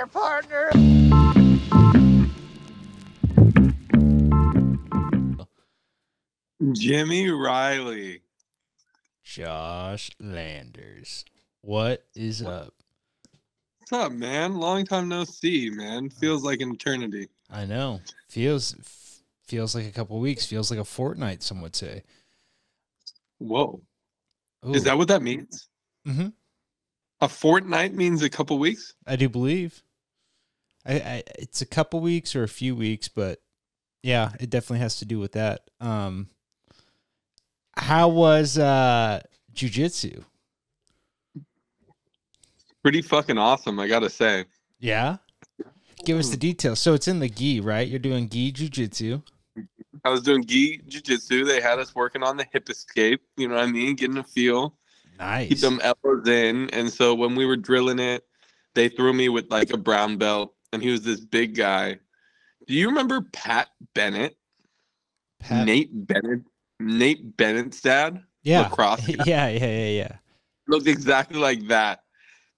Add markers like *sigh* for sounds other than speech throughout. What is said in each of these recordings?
there, partner. Jimmy Riley. Josh Landers. What is up? What's up, man? Long time no see, man. Feels like an eternity. I know. Feels f- feels like a couple weeks. Feels like a fortnight. Some would say. Whoa. Ooh. Is that what that means? Mhm. A fortnight means a couple weeks? I do believe. I, I it's a couple weeks or a few weeks, but yeah, it definitely has to do with that. Um, how was uh jujitsu? Pretty fucking awesome, I gotta say. Yeah, give us the details. So it's in the gi, right? You're doing gi jujitsu. I was doing gi jiu-jitsu. They had us working on the hip escape. You know what I mean? Getting a feel. Nice. Keep them elbows in. And so when we were drilling it, they threw me with like a brown belt, and he was this big guy. Do you remember Pat Bennett? Pat- Nate Bennett. Nate Bennett's dad. yeah. lacrosse *laughs* guy. yeah, yeah, yeah, yeah. looked exactly like that,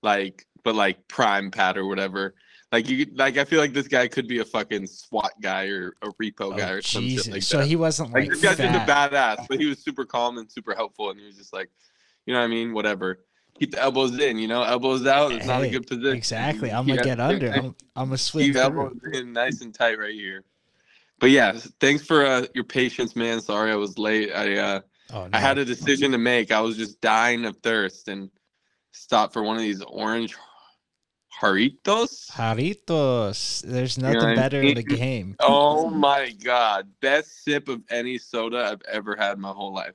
like but like prime Pat or whatever. Like you, like I feel like this guy could be a fucking SWAT guy or a repo oh, guy Oh, or some Jesus. shit like so that. he wasn't like like this guy's into fat. badass, but he was super calm and super helpful, and he was just like, you know what I mean? Whatever. Keep the elbows in, you know, elbows out. It's not a good position. Exactly. I'm gonna get under. I'm, I'm gonna swim keep through. elbows in nice and tight right here. But yeah, thanks for uh, your patience, man. Sorry I was late. I uh, Oh, I had a decision to make. I was just dying of thirst and stopped for one of these orange Jarritos. Jarritos. There's know what nothing I better in the game. *laughs* Oh my god. Best sip of any soda I've ever had in my whole life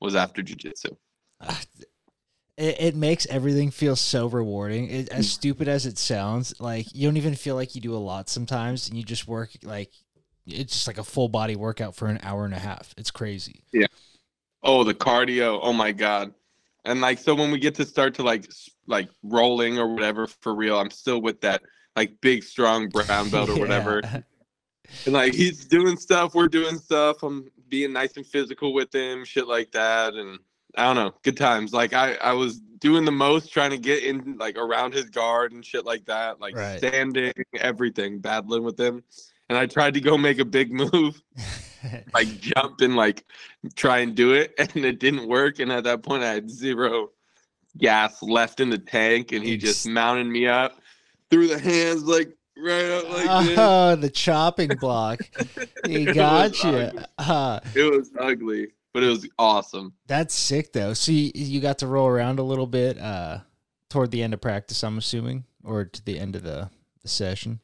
was after jiu-jitsu. Ah, It, it makes everything feel so rewarding. It, as mm. stupid as it sounds, like you don't even feel like you do a lot sometimes, and you just work like it's just like a full body workout for an hour and a half. It's crazy. Yeah. Oh, the cardio. Oh my god. And like so when we get to start to like like rolling or whatever for real, I'm still with that like big strong brown belt or *laughs* whatever. Yeah. And like he's doing stuff, we're doing stuff. I'm being nice and physical with him, shit like that. And I don't know, good times. Like I, I was doing the most trying to get in like around his guard and shit like that, like Right. standing, everything, battling with him. And I tried to go make a big move, *laughs* like jump and like try and do it, *laughs* and it didn't work. And at that point, I had zero gas left in the tank, and he just mounted me up, threw the hands like right up like *laughs* this. oh, the chopping block. He got you. Uh, It was ugly, but it was awesome. that's sick though. So you, you got to roll around a little bit uh, toward the end of practice, I'm assuming, or to the end of the, the session.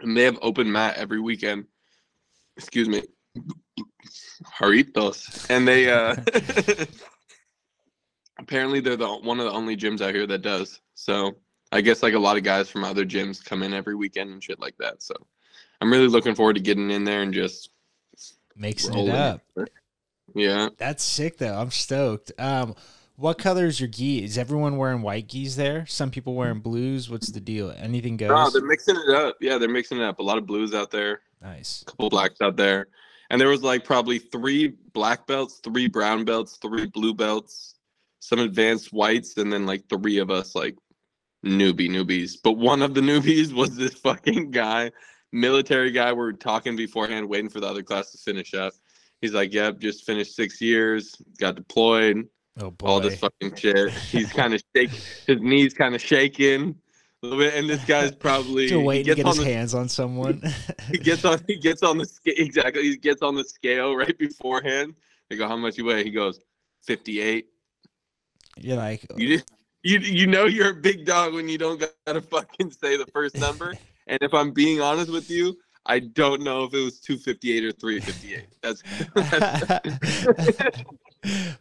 And they have open mat every weekend. Excuse me. Jarritos. And they uh *laughs* apparently they're the one of the only gyms out here that does. So I guess like a lot of guys from other gyms come in every weekend and shit like that. So I'm really looking forward to getting in there and just Mixing it rolling. up. Yeah. That's sick though. I'm stoked. Um, what color is your gi? Is everyone wearing white gis there? Some people wearing blues. What's the deal? Anything goes. No, they're mixing it up. Yeah, they're mixing it up. A lot of blues out there. nice. A couple blacks out there, and there was like probably three black belts, three brown belts, three blue belts, some advanced whites, and then like three of us like newbie newbies. But one of the *laughs* newbies was this fucking guy, military guy. We are talking beforehand, waiting for the other class to finish up. He's like, "Yep, just finished six years, got deployed, Oh boy. all this fucking shit." He's kind of *laughs* shaking, his knees kind of shaking a little bit, and this guy's probably Still he waiting to get his the hands on someone. *laughs* he gets on he gets on the scale exactly he gets on the scale right beforehand they go how much you weigh he goes 58 You're like, you uh just you you know you're a big dog when you don't gotta fucking say the first number and if i'm being honest with you i don't know if it was 258 or 358 that's, that's *laughs*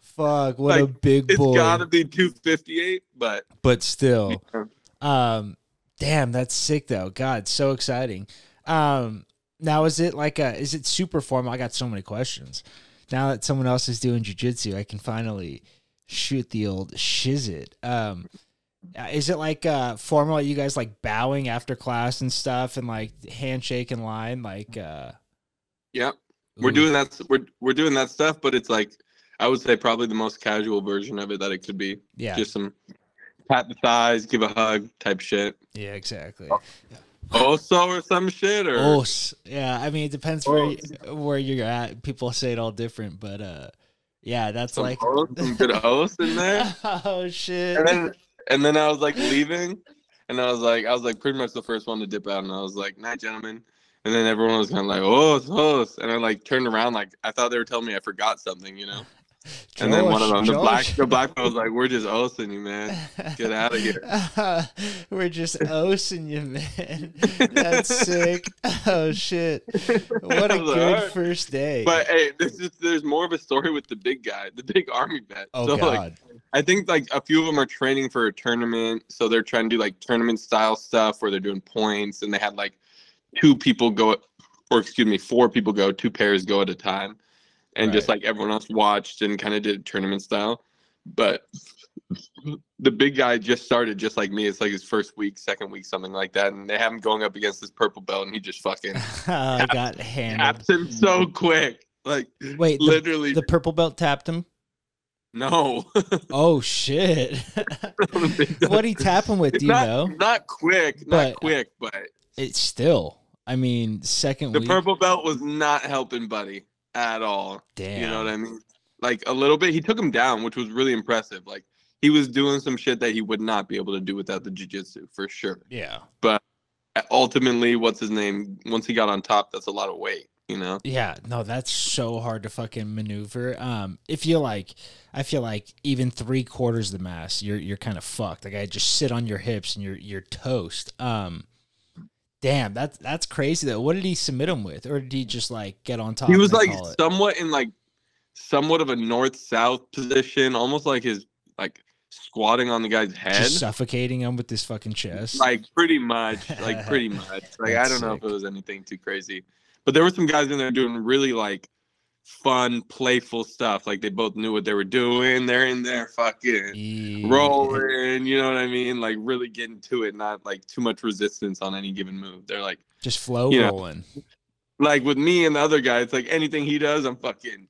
fuck, what a Like, big it's boy. gotta be 258 but but still, um, damn, that's sick though. God, so exciting. Um, now is it like a? Is it super formal? I got so many questions. Now that someone else is doing jujitsu, I can finally shoot the old shizit. Um, is it like uh formal? You guys like bowing after class and stuff, and like handshake in line, like uh. Yep. We're ooh. doing that. We're we're doing that stuff, but it's like I would say probably the most casual version of it that it could be. Yeah, Just some pat the thighs, give a hug, type shit. Yeah, exactly. oh Oso or some shit or Os. Yeah, I mean it depends where you, where you're at. People say it all different, but uh, yeah, that's some like os, some good os in there. *laughs* oh shit. And then and then I was like leaving, and I was like I was like pretty much the first one to dip out, and I was like, "Night, gentlemen." And then everyone was kind of like, "Oh, os," and I like turned around like I thought they were telling me I forgot something, you know. And then one of them, the black, Josh. the black was like, "We're just osing you, man. Get out of here." *laughs* We're just osing you, man. That's sick. *laughs* Oh shit! What a was like, good first day. But hey, this is there's more of a story with the big guy, the big army vet. oh so god. like I think like a few of them are training for a tournament, so they're trying to do like tournament style stuff where they're doing points, and they had like two people go, or excuse me, four people go, two pairs go at a time, and just like everyone else watched and kind of did tournament style. But the big guy just started just like me. It's like his first week, second week, something like that, and they have him going up against this purple belt, and he just fucking *laughs* oh, I got handled. taps him so hmm. quick, like Wait, literally. the purple belt tapped him. no. *laughs* Oh shit! *laughs* The what he tap him with? It's Do you not, know? Not quick, not But- quick, but It's still. I mean, second the week. purple belt was not helping Buddy at all. Damn. You know what I mean? Like a little bit. He took him down, which was really impressive. Like he was doing some shit that he would not be able to do without the jiu-jitsu for sure. Yeah. But ultimately, what's his name? Once he got on top, that's a lot of weight. You know? Yeah, no, that's so hard to fucking maneuver. Um, if you like, I feel like even three quarters of the mass, you're you're kind of fucked. Like I just sit on your hips and you're you're toast. Um, damn, that's that's crazy though. What did he submit him with, or did he just like get on top? He was like somewhat in like somewhat of a north-south position, almost like his like squatting on the guy's head. just suffocating him with this fucking chest. like pretty much like *laughs* pretty much like i don't know if it was anything too crazy but there were some guys in there doing really like fun playful stuff like they both knew what they were doing they're in there fucking Yeah. rolling you know what i mean like really getting to it not like too much resistance on any given move they're like just flow you know, rolling. like with me and the other guy it's like anything he does i'm fucking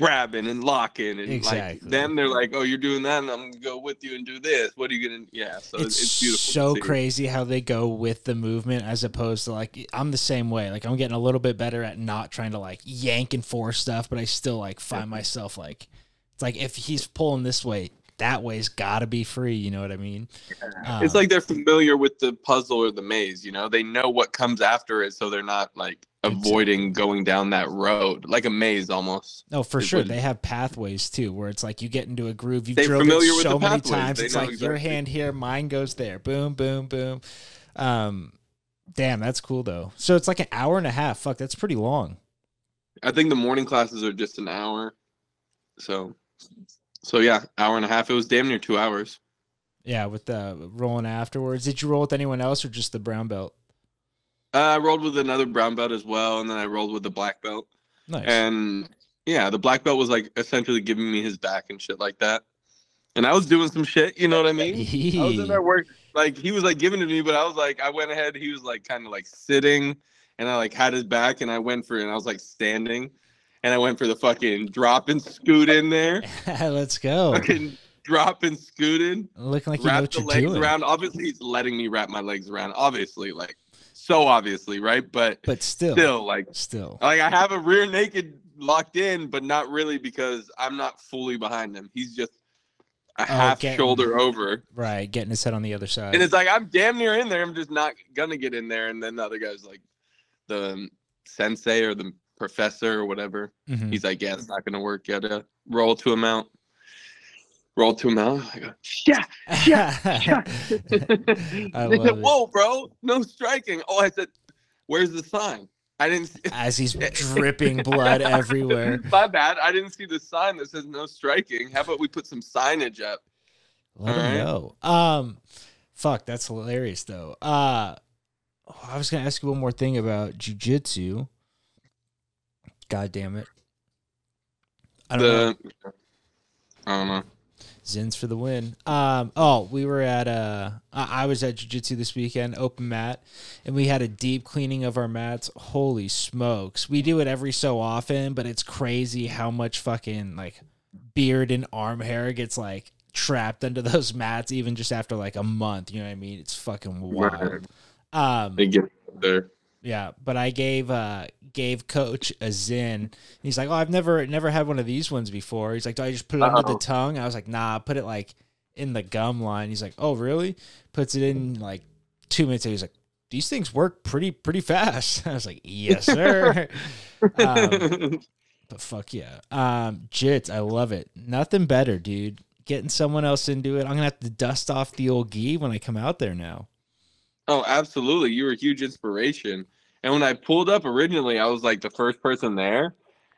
grabbing and locking and Exactly. like them they're like oh you're doing that and i'm gonna go with you and do this what are you gonna yeah so it's, it's, it's beautiful so crazy how they go with the movement as opposed to like I'm the same way. Like I'm getting a little bit better at not trying to like yank and force stuff, but I still like find myself like it's like if he's pulling this way, that way's got to be free. You know what I mean? it's Um, like they're familiar with the puzzle or the maze you know they know what comes after it so they're not like avoiding going down that road like a maze almost No, for sure. what- They have pathways too, where it's like you get into a groove. You've drove familiar it with so the many pathways. times. They It's like your hand here, mine goes there. Boom, boom, boom. Um, damn, that's cool though. So it's like an hour and a half. Fuck, that's pretty long. i think the morning classes are just an hour so so yeah hour and a half it was damn near two hours Yeah, with the rolling afterwards. Did you roll with anyone else or just the brown belt? Uh, i rolled with another brown belt as well and then i rolled with the black belt Nice. and yeah the black belt was like essentially giving me his back and shit like that and i was doing some shit you know what i mean I was in there work like he was like giving it to me, but I was like I went ahead. He was like kind of like sitting, and I like had his back, and I went for it. And I was like standing, and I went for the fucking drop and scoot in there, *laughs* Let's go. fucking drop and scooted, Looking like you know wrap what the you're legs doing. around. Obviously, he's letting me wrap my legs around. Obviously, like so obviously, right? But But still, still, like still. like I have a rear naked locked in, but not really because I'm not fully behind him. He's just a half Oh, getting- shoulder over. Right, getting his head on the other side. And it's like I'm damn near in there. I'm just not gonna get in there. And then the other guy's like, the sensei or the professor or whatever. Mhm. He's like, yeah, it's not gonna work. You gotta roll to him out. Roll to him out. I go, yeah, yeah, yeah. I they love said, it. whoa, bro, no striking. Oh, I said, where's the sign? I didn't. See- As he's *laughs* dripping blood everywhere. *laughs* My bad. I didn't see the sign that says no striking. How about we put some signage up? Let him Alright. know. Um, fuck, that's hilarious though. Uh, oh, I was gonna ask you one more thing about jujitsu. God damn it! I don't know. I don't know. Zyns for the win. Um, oh, we were at uh, I I was at jujitsu this weekend, open mat, and we had a deep cleaning of our mats. Holy smokes, we do it every so often, but it's crazy how much fucking like beard and arm hair gets like trapped under *laughs* those mats even just after like a month. You know what I mean? It's fucking wild. Um, they get there. Yeah, but I gave uh gave coach a Zyn. He's like, "Oh, I've never never had one of these ones before." He's like, "Do I just put it under the tongue?" I was like, "Nah, put it like in the gum line." He's like, "Oh, really?" Puts it in like 2 minutes he's like, "These things work pretty pretty fast." *laughs* I was like, "Yes, *laughs* sir." um, but fuck yeah. Um Jits, I love it. Nothing better, dude. Getting someone else into it. I'm going to have to dust off the old gi when I come out there now. Oh, absolutely. You were a huge inspiration. And when I pulled up originally, I was like the first person there.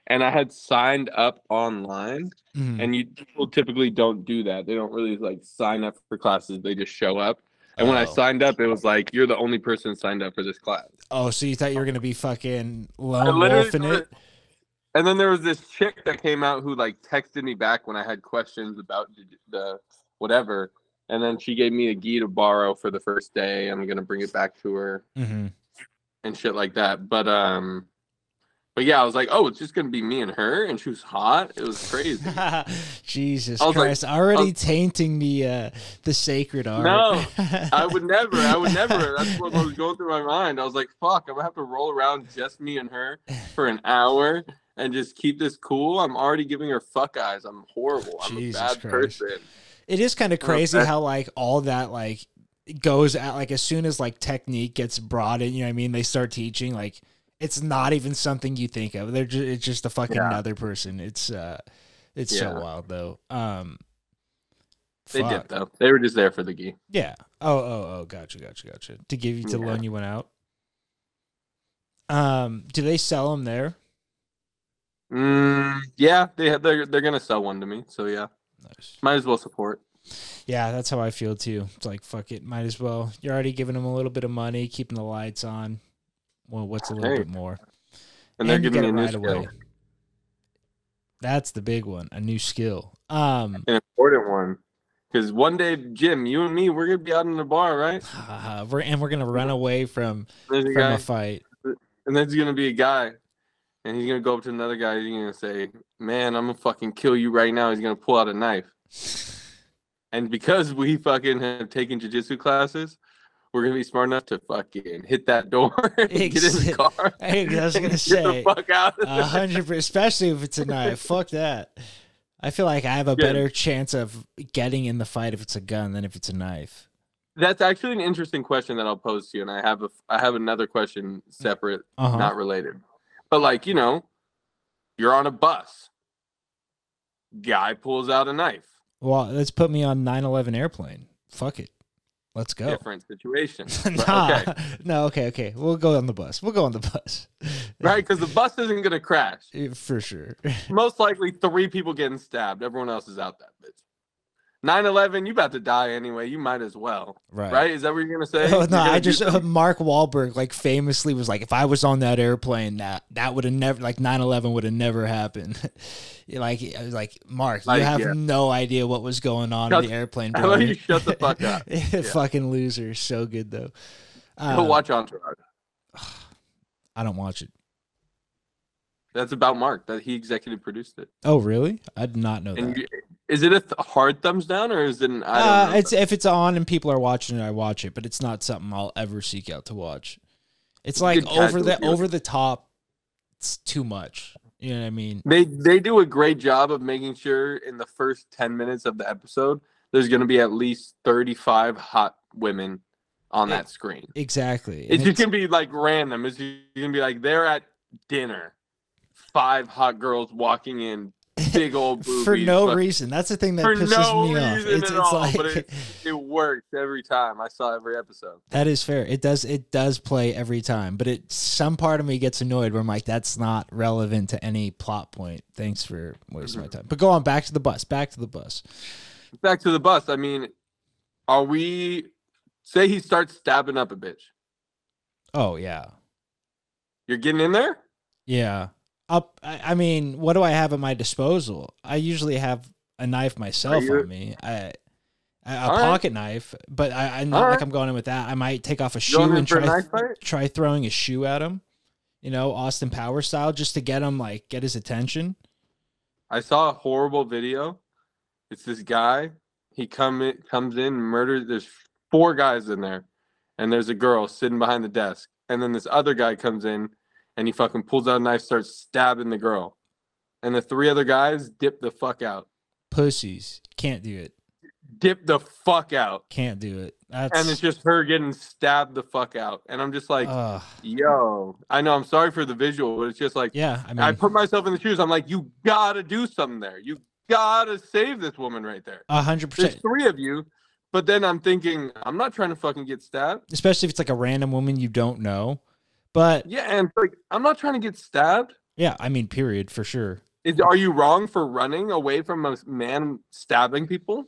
And I had signed up online. Mm-hmm. And you people typically don't do that. They don't really like sign up for classes. They just show up. And oh. when I oh. signed up, it was like you're the only person signed up for this class. Oh, so you thought you were gonna be fucking lone wolf in it? And then there was this chick that came out who like texted me back when I had questions about the whatever, and then she gave me a gi to borrow for the first day. I'm gonna bring it back to her mm-hmm. and shit like that. But um, but yeah, I was like, oh, it's just gonna be me and her, and she was hot. It was crazy. *laughs* Jesus Christ, like, already was, tainting the uh, the sacred art. No, *laughs* I would never. I would never. That's what was going through my mind. I was like, fuck, I'm gonna have to roll around just me and her for an hour and just keep this cool. I'm already giving her fuck eyes. I'm horrible. I'm Jesus a bad Christ. person it is kind of crazy how like all that like goes at like as soon as like technique gets brought in, you know what I mean? They start teaching like it's not even something you think of. They're just it's just a fucking yeah. another person. It's uh it's yeah. so wild though. Um they fuck. did though. They were just there for the gi. Yeah. Oh oh oh gotcha, gotcha, gotcha. To give you to yeah. loan you went out. Um, do they sell them there? Mm, yeah, they have, they're they're gonna sell one to me. So yeah. Nice. Might as well support. Yeah, that's how I feel too. It's like fuck it, might as well. You're already giving them a little bit of money, keeping the lights on. Well, what's a little hey. bit more? And, and they're giving me a new right skill. Away. That's the big one, a new skill. Um, an important one. Because one day, Jim, you and me, we're gonna be out in the bar, right? Uh, we're and we're gonna run away from a from guy, a fight. And there's gonna be a guy and he's gonna go up to another guy. He's gonna say, "Man, I'm gonna fucking kill you right now." He's gonna pull out a knife. And because we fucking have taken jujitsu classes, we're gonna be smart enough to fucking hit that door *laughs* and get in the car. *laughs* I was *laughs* gonna say, fuck out. hundred percent, especially if it's a knife. fuck that. I feel like I have a yeah. better chance of getting in the fight if it's a gun than if it's a knife. That's actually an interesting question that I'll pose to you, and I have a I have another question separate, uh-huh. not related. But like, you know, you're on a bus. Guy pulls out a knife. Well, let's put me on 9/11 airplane. Fuck it. Let's go. Different situation. *laughs* nah, okay. No, okay, okay. We'll go on the bus. We'll go on the bus. *laughs* right, because the bus isn't gonna crash. For sure. *laughs* Most likely three people getting stabbed. Everyone else is out that bitch. 9-11 you about to die anyway. You might as well. Right. Right? Is that what you're gonna say? Oh, *laughs* no i just uh, mark Wahlberg like famously was like if i was on that airplane that that would have never like 9-11 would have never happened. *laughs* Like like mark like, you have yeah. no idea what was going on shut, in the airplane *laughs* bro. you. Shut the fuck up. Yeah. fucking loser. So good though. Uh, watch entourage. *sighs* I don't watch it. That's about mark that he executive produced it. Oh really? I did not know and that. you, is it a th- hard thumbs down or is it? An, uh, it's if it's on and people are watching it, I watch it, but it's not something I'll ever seek out to watch. It's like over the over the top. It's too much. You know what I mean? They they do a great job of making sure in the first ten minutes of the episode, there's going to be at least thirty five hot women on it, that screen. Exactly. It's, it's just gonna be like random. It's gonna be like they're at dinner, five hot girls walking in, *laughs* big old *laughs* boobies, for no reason. That's the thing that pisses no me off. It's, it's all, like it, *laughs* it works every time. I saw every episode. That is fair. It does. It does play every time, but it some part of me gets annoyed where I'm like, that's not relevant to any plot point. Thanks for wasting mm-hmm. my time. But go on back to the bus. Back to the bus. Back to the bus. I mean, are we? Say he starts stabbing up a bitch. Oh yeah. You're getting in there. Yeah up. I, mean, what do I have at my disposal? I usually have a knife myself on me. I a All pocket right. knife, but I, am not All like I'm going in with that. I might take off a shoe and try try throwing a shoe at him, you know, Austin Power style, just to get him like get his attention. I saw a horrible video. It's this guy. He come in, comes in, murders. There's four guys in there, and there's a girl sitting behind the desk. And then this other guy comes in, and he fucking pulls out a knife, starts stabbing the girl. And the three other guys dip the fuck out. Pussies can't do it. Dip the fuck out. Can't do it. That's And it's just her getting stabbed the fuck out. And I'm just like, Ugh. yo, I know I'm sorry for the visual, but it's just like yeah. I mean, I put myself in the shoes. I'm like, you gotta do something there. You gotta save this woman right there. a hundred There's percent. three of you, but then I'm thinking, I'm not trying to fucking get stabbed. Especially if it's like a random woman you don't know. But Yeah, and like I'm not trying to get stabbed. yeah, I mean, period for sure. Is are you wrong for running away from a man stabbing people?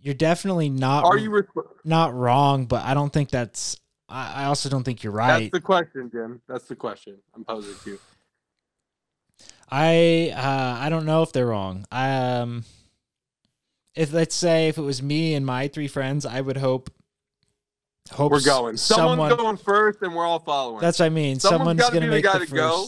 You're definitely not. Are you? Resp- not wrong? But I don't think that's. I, I also don't think you're right. That's the question, Jim. That's the question I'm posing to you. I uh, I don't know if they're wrong. Um, if let's say if it was me and my three friends, I would hope. Hope We're going. Someone. Someone's going first, and we're all following. That's what I mean. Someone's Someone's, gonna be the guy the to go.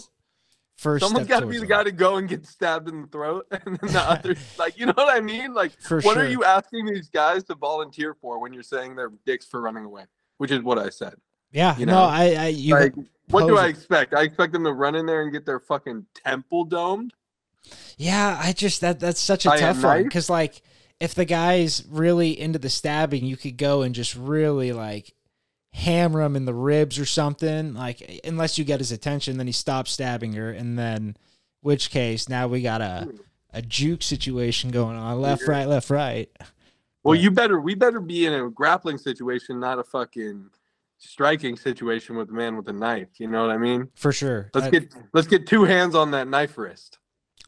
first. Someone's got to be the guy to go and get stabbed in the throat, *laughs* and then the *laughs* other, like, you know what I mean? Like, For what sure. are you asking these guys to volunteer for when you're saying they're dicks for running away? Which is what I said. Yeah. you no, know, I. I you. like, what do I expect? I expect them to run in there and get their fucking temple domed. Yeah, I just that that's such a tough one because like if the guy's really into the stabbing, you could go and just really like hammer him in the ribs or something. Like unless you get his attention, then he stops stabbing her, and then which case now we got a a juke situation going on left right left right. Well, you better, we better be in a grappling situation, not a fucking striking situation with a man with a knife. You know what I mean? For sure. Let's Uh, get, let's get two hands on that knife wrist.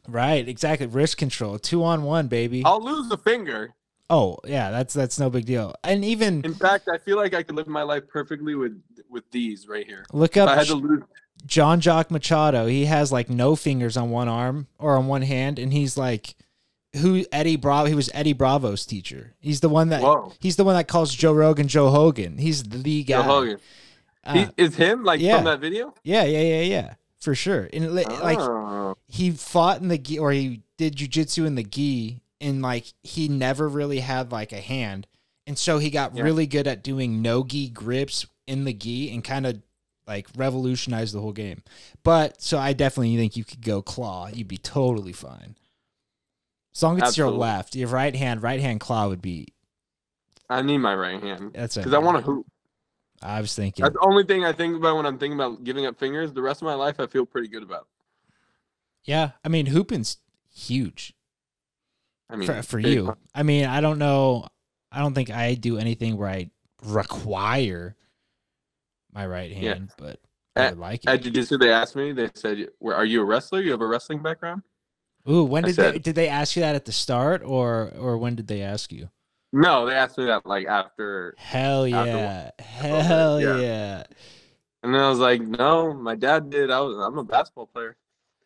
Right, exactly. Wrist control, two on one, baby. I'll lose a finger. Oh yeah, that's that's no big deal. And even In fact, I feel like I could live my life perfectly with with these right here. look If up I had to lose, Jean Jacques Machado, he has like no fingers on one arm or on one hand, and he's like who Eddie Bravo. He was Eddie Bravo's teacher. He's the one that whoa, he's the one that calls Joe Rogan Joe Hogan. He's the guy. Joe Hogan. Uh, he, is him like yeah. from that video? yeah, yeah, yeah, yeah, for sure. And li- like Oh. he fought in the gi or he did jujitsu in the gi, and like he never really had like a hand, and so he got Yeah. really good at doing no gi grips in the gi and kind of like revolutionized the whole game. But so I definitely think you could go claw. You'd be totally fine. As long as it's your Absolutely. left, your right hand, right hand claw would be. I need my right hand That's because I want to hoop. I was thinking. That's the only thing I think about when I'm thinking about giving up fingers. The rest of my life, I feel pretty good about. Yeah, I mean hooping's huge. I mean, for, for you. time. I mean, I don't know. I don't think I do anything where I require my right Yeah. hand, but I At- like At it. jiu-jitsu, they asked me. They said, are you a wrestler? You have a wrestling background?" Ooh, when did they did they ask you that at the start or or when did they ask you? No, they asked me that like after, Hell After yeah. Hell yeah. yeah. and then I was like, "No, my dad did. I was. I'm a basketball player."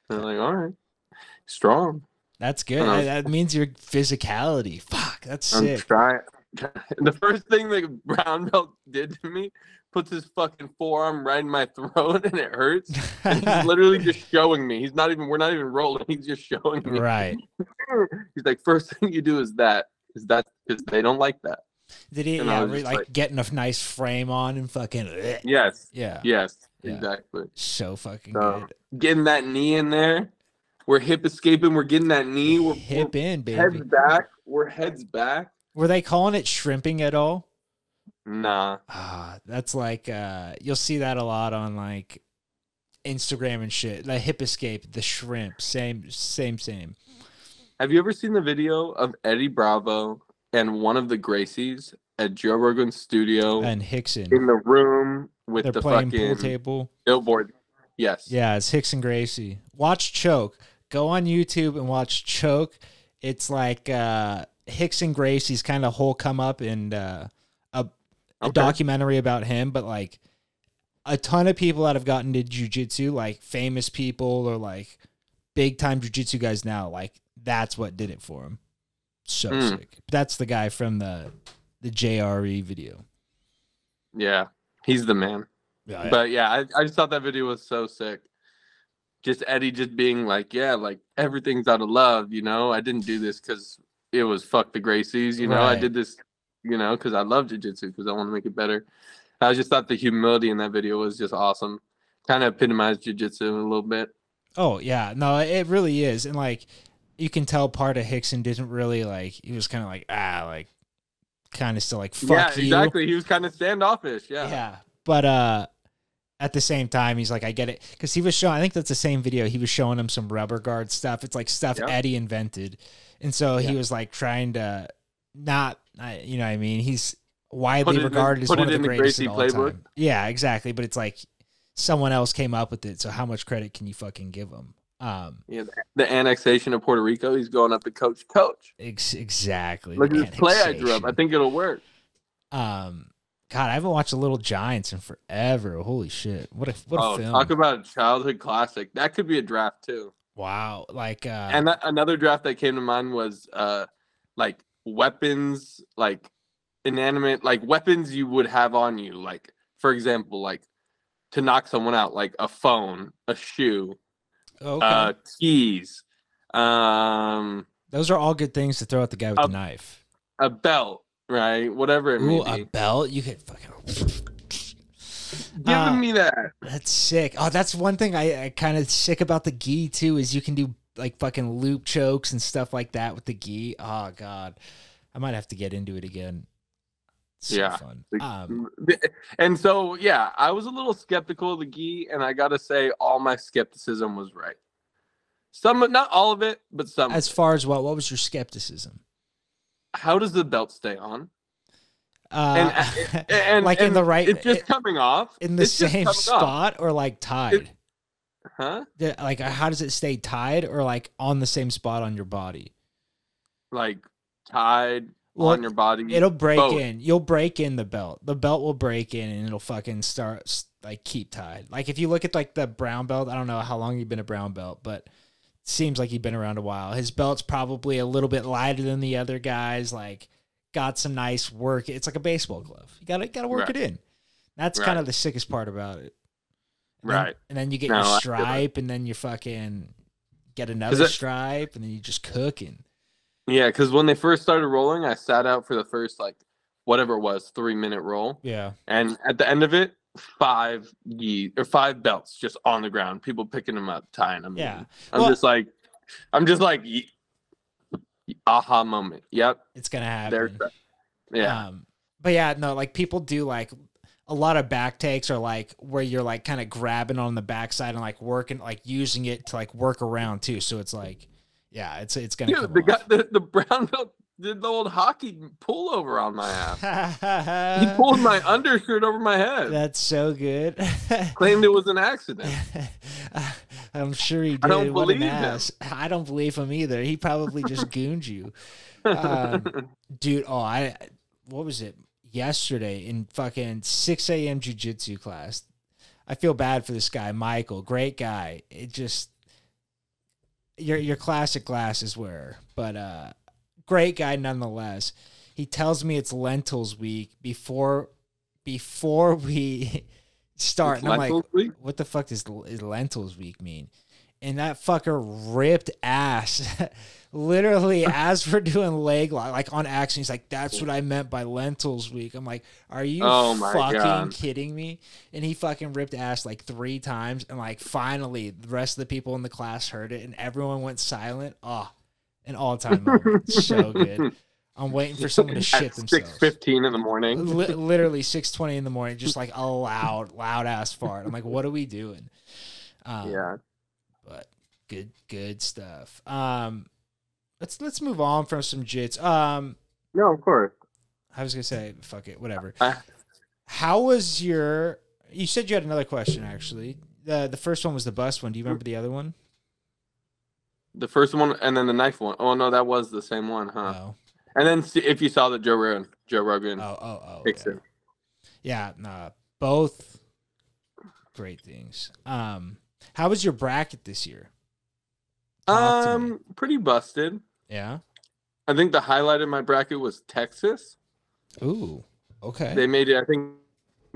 And they're like, "All right, strong." That's good. That- that means your physicality. Fuck, that's I'm sick. trying. *laughs* The first thing that brown belt did to me puts his fucking forearm right in my throat and it hurts. And he's *laughs* literally just showing me. He's not even. We're not even rolling. He's just showing me. right. *laughs* He's like, first thing you do is that. Is that because they don't like that? Did he yeah, was re- just like, like- getting a nice frame on and fucking Yes. yeah. Yes. Yeah. Exactly. So fucking So, good. Getting that knee in there. We're hip escaping. We're getting that knee. We're, Hip in, we're heads baby. back. We're heads back. Were they calling it shrimping at all? Nah. Ah, that's like uh you'll see that a lot on like Instagram and shit. The hip escape, the shrimp, same same same. Have you ever seen the video of Eddie Bravo and one of the Gracies at Joe Rogan's studio And Rickson. in the room with They're the playing fucking pool table. billboard? Yes. Yeah, it's Rickson Gracie. Watch Choke. Go on YouTube and watch Choke. It's like uh Rickson Gracie's kind of whole come up and uh a, a Okay. documentary about him, but like a ton of people that have gotten to jujitsu, like famous people or like big time jujitsu guys now, like that's what did it for him. So Hmm. sick. That's the guy from the the JRE video. Yeah. He's the man. Yeah, But yeah, I, I just thought that video was so sick. Just Eddie just being like, yeah, like everything's out of love, you know. I didn't do this because it was fuck the Gracies. You know, I did this, you know, because I love jujitsu because I want to make it better. I just thought the humility in that video was just awesome. Kind of epitomized jujitsu a little bit. Oh yeah, no, it really is, and like you can tell part of Rickson didn't really like. He was kind of like ah, like kind of still like fuck yeah, you. exactly. He was kind of standoffish. Yeah. Yeah. But uh at the same time he's like I get it cuz he was showing I think that's the same video he was showing him some rubber guard stuff. It's like stuff Yeah. Eddie invented. And so he was like trying to not you know what I mean? He's widely Put it in- regarded as one of the greatest of all playbook. time. Yeah, exactly, but it's like someone else came up with it, so how much credit can you fucking give him? Um Yeah, the, the annexation of Puerto Rico. He's going up to coach. Coach, ex- exactly. look at this play I drew up. I think it'll work. Um God, I haven't watched The Little Giants in forever. Holy shit. What a what a Oh, film. talk about a childhood classic. That could be a draft too. Wow, like uh, and that, another draft that came to mind was uh, like weapons, like inanimate, like weapons you would have on you. Like for example, like to knock someone out, like a phone, a shoe, okay, uh, keys, um, those are all good things to throw at the guy with uh, the knife. a belt, right? Whatever it Ooh, may a belt. You could fucking. Giving Uh, me that. That's sick. Oh, that's one thing I, I kind of sick about the gi too is you can do like fucking loop chokes and stuff like that with the gi. Oh god, I might have to get into it again. So Yeah. fun. Um, and so yeah, I was a little skeptical of the gi, and I gotta say, all my skepticism was right. Some, not all of it, but some. as far as what, what was your skepticism? How does the belt stay on? Uh, And- *laughs* And like in the right, It's just coming off in the same coming off. spot or like tied. huh? The- like how does it stay tied or like on the same spot on your body? Like tied Well, on your body. It'll break Both. in. You'll break in the belt. The belt will break in and it'll fucking start like keep tied. Like if you look at like the brown belt, I don't know how long you've been a brown belt, but it seems like you've been around a while. His belt's probably a little bit lighter than the other guys. Like got some nice work. It's like a baseball glove. You gotta gotta work Right. it in. That's kind of the sickest part about it. And then- Right. and then you get No, your stripe, and then you fucking get another stripe, and then you just cooking. Yeah, because when they first started rolling, I sat out for the first like whatever it was, three minute roll, Yeah. and at the end of it, five gi or five belts just on the ground. People picking them up, tying them. Yeah. in. I'm Well- just like, I'm just like, ye- aha moment. Yep, It's gonna happen. there's. Yeah. Um, but yeah, no, like people do like a lot of back takes are like where you're like kind of grabbing on the backside and like working, like using it to like work around too. So it's like, yeah, it's it's gonna Dude, the guy, the, the brown *laughs* belt did the old hockey pullover on my ass. He *laughs* pulled my undershirt over my head. That's so good. *laughs* Claimed it was an accident. I'm sure he did. I don't what believe him. I don't believe him either. He probably just gooned you. Um, dude oh i what was it yesterday in fucking 6 a.m jiu-jitsu class i feel bad for this guy michael great guy it just your your classic glasses wearer but uh great guy nonetheless he tells me it's lentils week before before we *laughs* start It's and i'm like week? what the fuck does, is lentils week mean? And that fucker ripped ass. *laughs* Literally, *laughs* as we're doing leg lock, like on action, he's like, "That's what I meant by lentils week." I'm like, "Are you Oh fucking God. kidding me?" And he fucking ripped ass like three times, and like finally, the rest of the people in the class heard it, and everyone went silent. Oh, an all time moment. so good. *laughs* I'm waiting for someone to shit At themselves. six fifteen in the morning. Li- *laughs* literally 6:20 in the morning, just like a loud, loud ass fart. I'm like, what are we doing? Um, Yeah. but good, good stuff. Um, let's let's move on from some jits. Um, No, of course. I was gonna say, fuck it, whatever. How was your? You said you had another question actually. The the first one was the bus one. Do you remember the other one? The first one and then the knife one. Oh no, that was the same one, huh? No. And then see, if you saw the Joe Rogan, Joe Rogan Oh, oh, oh. yeah. it. Yeah, nah, both great things. Um, how was your bracket this year? Talk. Um, pretty busted. Yeah. I think the highlight of my bracket was Texas. Ooh. Okay. They made it, I think,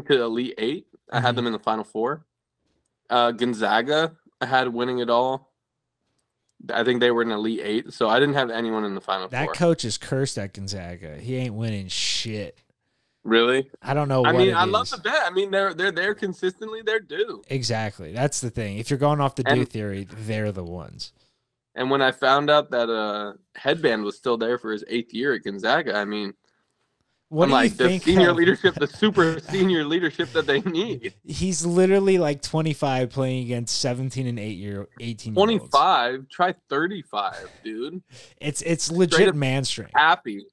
to Elite 8 I had Mhm. them in the Final Four. Uh, Gonzaga, I had winning it all. I think they were in elite eight, so I didn't have anyone in the final That four. coach is cursed at Gonzaga. He ain't winning shit. really? I don't know. I mean, I love the bet. I mean, they're they're there consistently. They're due. Exactly. That's the thing. If you're going off the And- do theory, they're the ones. And when I found out that uh headband was still there for his eighth year at Gonzaga, I mean, What I'm do like the senior of- leadership, the super *laughs* senior leadership that they need. He's literally like 25 playing against 17 and 8 year 18 year olds. 25, try 35, dude. It's it's legit man strength. Happy.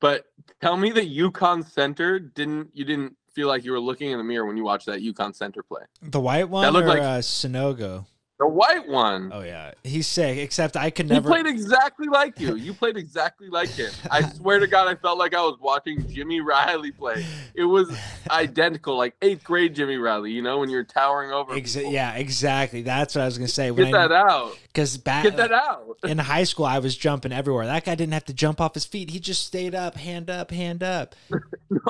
But tell me that UConn center didn't you didn't feel like you were looking in the mirror when you watched that UConn center play. The white one that looked or like- uh, Sanogo? The white one. Oh yeah, he's sick. Except I could never. He played exactly like you. You played exactly like him. I *laughs* swear to God, I felt like I was watching Jimmy Riley play. It was identical, like eighth grade Jimmy Riley. You know, when you're towering over. Exa- yeah, exactly. That's what I was gonna say. When Get I, that out. Because back Get that out. *laughs* in high school, I was jumping everywhere. That guy didn't have to jump off his feet. He just stayed up, hand up, hand up. *laughs*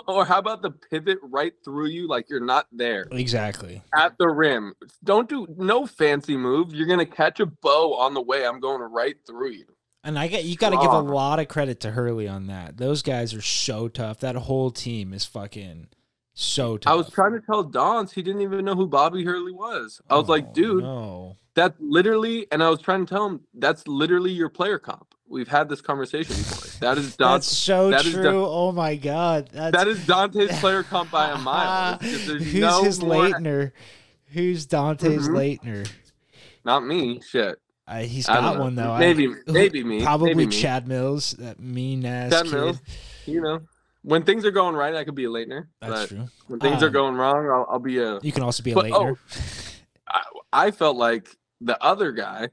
Or how about the pivot right through you, like you're not there Exactly. at the rim? Don't do no fancy move. You're gonna catch a bow on the way. I'm going right through you. And I get you got to give a lot of credit to Hurley on that. Those guys are so tough. That whole team is fucking so tough. I was trying to tell Dons he didn't even know who Bobby Hurley was. I was Oh, like, dude, no. That's literally, and I was trying to tell him that's literally your player comp. We've had this conversation before. That is *laughs* That's so that true. oh my god. That's That is Dante's *laughs* player comp by a mile. It's just- there's Who's no his more- Laettner? Who's Dante's Mhm. Laettner? Not me. Shit. Uh, he's I got one though. Maybe, who- maybe me. Probably maybe me. Chad Mills, that mean ass Chad kid. Mills. You know, when things are going right, I could be a Laettner. That's true. when things are Um, going wrong, I'll, I'll be a. You can also be a But- Laettner. *laughs* I, I felt like the other guy.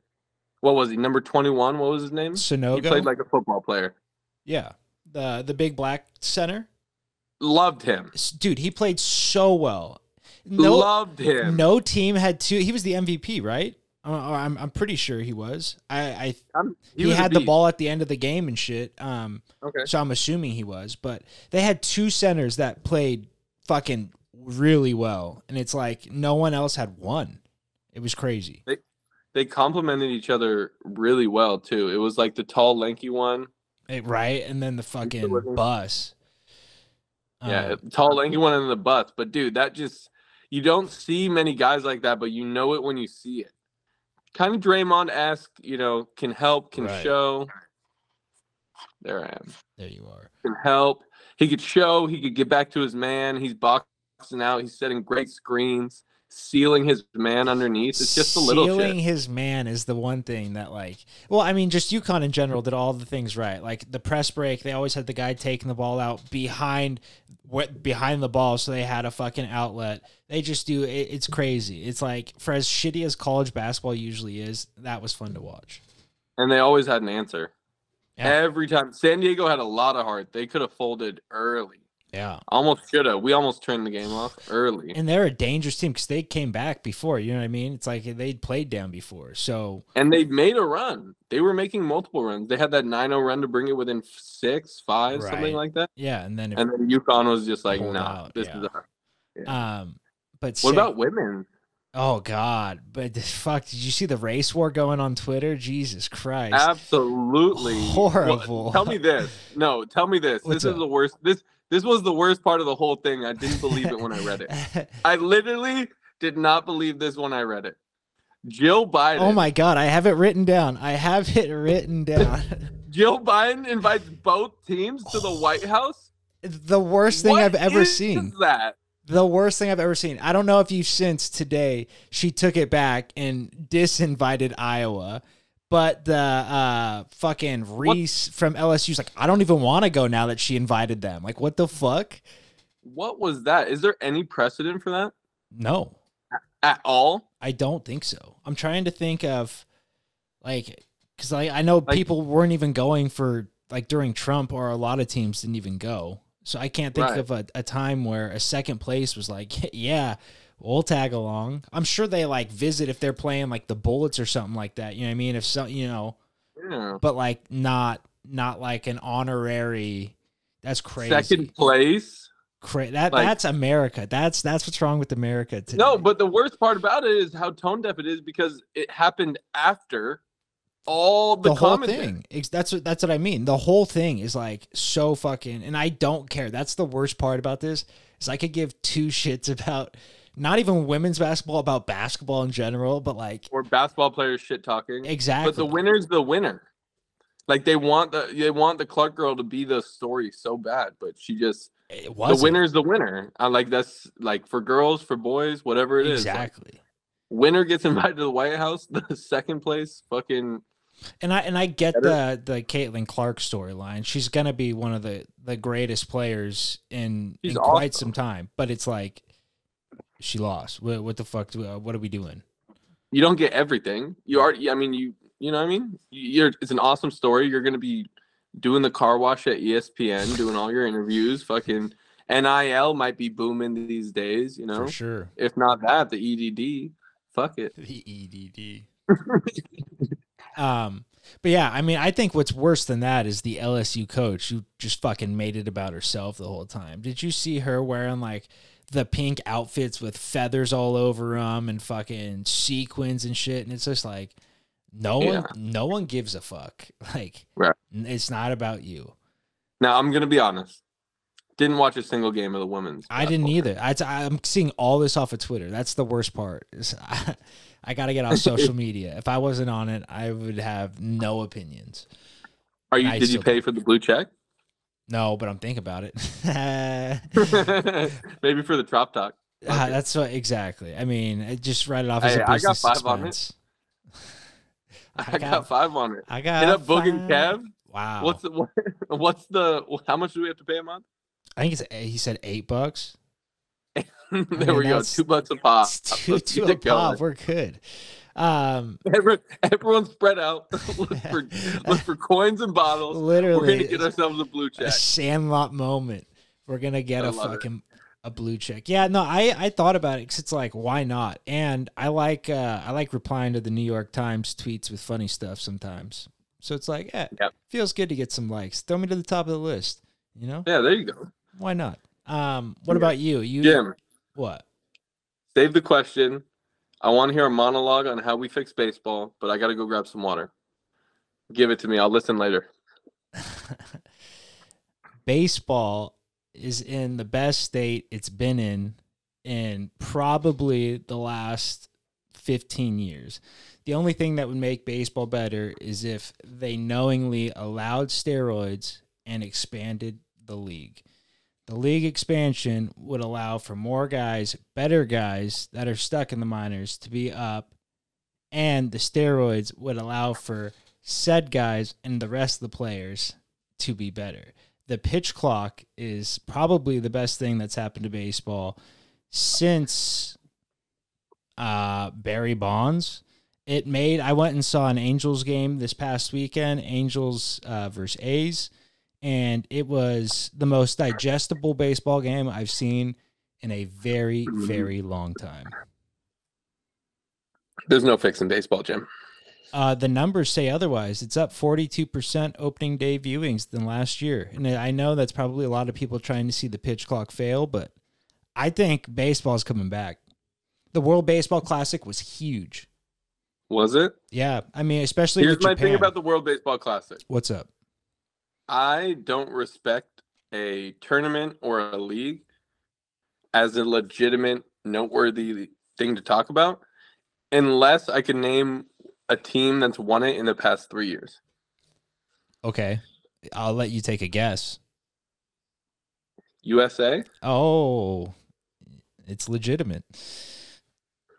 What was he? Number twenty-one. What was his name? Sanogo. He played like a football player. yeah. The the big black center. Loved him. Dude, he played so well. No Loved him. no team had two. He was the MVP, right? I'm I'm pretty sure he was. I I I'm- he, was had the ball at the end of the game and shit. Um, Okay. so I'm assuming he was. But they had two centers that played fucking really well, and it's like no one else had one. It was crazy. they complemented each other really well too. It was like the tall, lanky one. It- right, and then the fucking bus. Yeah, Um, tall, lanky one in the bus. But dude, that just you don't see many guys like that, but you know it when you see it. Kind of Draymond esque, you know, can help, can Right. show. There I am. there you are. Can help. He could show. He could get back to his man. He's boxing out. He's setting great screens, sealing his man underneath. It's just a little Sealing shit. his man is the one thing that like well, I mean just UConn in general did all the things right. Like the press break, they always had the guy taking the ball out behind what behind the ball so they had a fucking outlet. They just do it, it's crazy. It's like for as shitty as college basketball usually is, that was fun to watch. And they always had an answer. Yeah. Every time. San Diego had a lot of heart. They could have folded early. Yeah. Almost should have. We almost turned the game off early. And they're a dangerous team because they came back before. You know what I mean? It's like they'd played down before. So And they made a run. They were making multiple runs. They had that 9-0 run to bring it within six, five, Right. something like that. yeah, and then And then UConn was just like, nah, out, this yeah. is our. um, but What sick. about women? Oh God! But *laughs* fuck, did you see the race war going on Twitter? Jesus Christ! Absolutely Horrible. Well, tell me this. No, tell me this. *laughs* What's this is the worst. This this was the worst part of the whole thing. I didn't believe it when I read it. *laughs* I literally did not believe this when I read it. Jill Biden. oh my God! I have it written down. I have it written *laughs* down. Jill Biden invites both teams to the White House. the worst thing What I've ever is seen. That The worst thing I've ever seen. I don't know if you since today she took it back and disinvited Iowa. But the uh, fucking Reese from LSU's like, I don't even want to go now that she invited them. Like, what the fuck? what was that? Is there any precedent for that No, at all? I don't think so. I'm trying to think of like because I I know Like- people weren't even going for like during Trump or a lot of teams didn't even go. So I can't think Right. of a, a time where a second place was like, *laughs* yeah, we'll tag along. I'm sure they like visit if they're playing like the Bullets or something like that. You know what I mean? If some, you know, Yeah. but like not not like an honorary. That's crazy. Second place. cra- that Like- that's America. That's that's what's wrong with America today. No, but the worst part about it is how tone deaf it is because it happened after all the, the whole thing. That's what that's what I mean. The whole thing is like so fucking, and I don't care. That's the worst part about this is I could give two *laughs* shits about not even women's basketball, about basketball in general, but like Or basketball players shit talking. exactly. But the winner's the winner. Like they want the they want the Clark girl to be the story so bad, but she just it was the winner's the winner. I like that's like for girls, for boys, whatever it is. like, exactly. winner gets invited to the White House. *laughs* The second place, fucking And I and I get Better. the the Caitlin Clark storyline. She's gonna be one of the the greatest players in, She's in quite some time. But it's like she lost. What, what the fuck? Do, uh, what are we doing? you don't get everything. You already, I mean, you you know what I mean. You- You're it's an awesome story. You're gonna be doing the car wash at ESPN, doing all your interviews. Fucking NIL might be booming these days. You know, For sure. if not that, the EDD. Fuck it. The EDD. *laughs* um, but yeah, I mean, I think what's worse than that is the LSU coach who just fucking made it about herself the whole time. Did you see her wearing like the pink outfits with feathers all over them and fucking sequins and shit? And it's just like, no one, no one gives a fuck. *laughs* Like, Right. it's not about you. Now I'm gonna be honest. Didn't watch a single game of the women's. I didn't either. I, I'm seeing all this off of Twitter. That's the worst part. *laughs* I, I got to get off social *laughs* media. If I wasn't on it, I would have no opinions. Are you? I did you pay for the blue check? No, but I'm thinking about it. *laughs* Maybe for the Trough Talk. *laughs* Ah, okay. that's what exactly. I mean, it just write it off as Hey, a I got business five on it. expense. *laughs* I got five on it. I got Hit up Boog and. Kev. Wow. What's the what's the how much do we have to pay a month? I think it's he said eight bucks. there mean, we go, two bucks a pop. Two, two a pop. We're good. Um, *laughs* Every, everyone spread out. *laughs* look *laughs* for look for coins and bottles. Literally, We're gonna get ourselves a blue check. a sandlot moment. We're gonna get I a love it. fucking a blue check. Yeah, no, I I thought about it because it's like why not? And I like uh I like replying to the New York Times tweets with funny stuff sometimes. So it's like, yeah, Yep. feels good to get some likes. Throw me to the top of the list. You know, Yeah, there you go. why not? Um, what Yeah. about you? You Jim, what? save the question. I want to hear a monologue on how we fix baseball, but I got to go grab some water. Give it to me. I'll listen later. *laughs* baseball is in the best state it's been in in probably the last 15 years. The only thing that would make baseball better is if they knowingly allowed steroids and expanded the league. The league expansion would allow for more guys, better guys that are stuck in the minors to be up, and the steroids would allow for said guys and the rest of the players to be better. The pitch clock is probably the best thing that's happened to baseball since uh, Barry Bonds. It made. I went and saw an Angels game this past weekend, Angels uh, versus A's, and it was the most digestible baseball game I've seen in a very, very long time. There's no fixing baseball, Jim. Uh, the numbers say otherwise. It's up 42% opening day viewings than last year. And I know that's probably a lot of people trying to see the pitch clock fail, but I think baseball's coming back. The World Baseball Classic was huge. Was it? Yeah. I mean, especially Here's my Japan. thing about the World Baseball Classic. What's up? I don't respect a tournament or a league as a legitimate, noteworthy thing to talk about unless I can name a team that's won it in the past three years. Okay. I'll let you take a guess. USA? Oh, it's legitimate.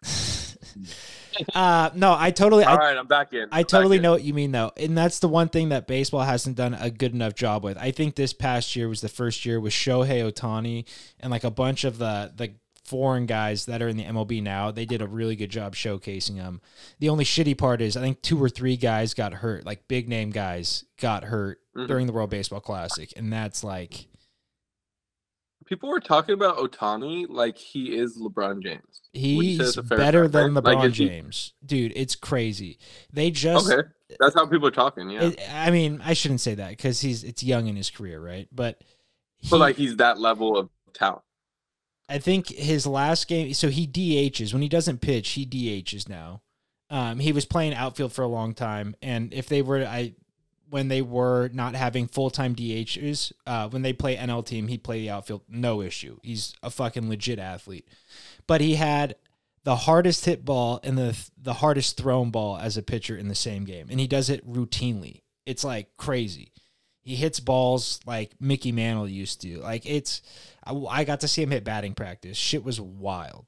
*laughs* *laughs* uh, no, I totally, I All right, I'm back in. I I'm totally back in. know what you mean, though, and that's the one thing that baseball hasn't done a good enough job with. I think this past year was the first year with Shohei Ohtani and like a bunch of the the foreign guys that are in the MLB now. They did a really good job showcasing them. The only shitty part is I think two or three guys got hurt, like big name guys got hurt Mhm. during the World Baseball Classic, and that's like People were talking about Ohtani like he is LeBron James. Would you say he's that's a fair better assessment? than Like, LeBron he- James, dude. It's crazy. They just Okay, that's how people are talking. Yeah, It, I mean, I shouldn't say that because he's it's young in his career, right? But he, but like he's that level of talent. I think his last game, so he DHs when he doesn't pitch, he DHs now. Um, he was playing outfield for a long time, and if they were, I when they were not having full time DHs, uh, when they play NL team, he'd play the outfield, no issue. He's a fucking legit athlete. But he had the hardest hit ball and the the hardest thrown ball as a pitcher in the same game, and he does it routinely. It's like crazy. He hits balls like Mickey Mantle used to. Like it's, I, I got to see him hit batting practice. Shit was wild.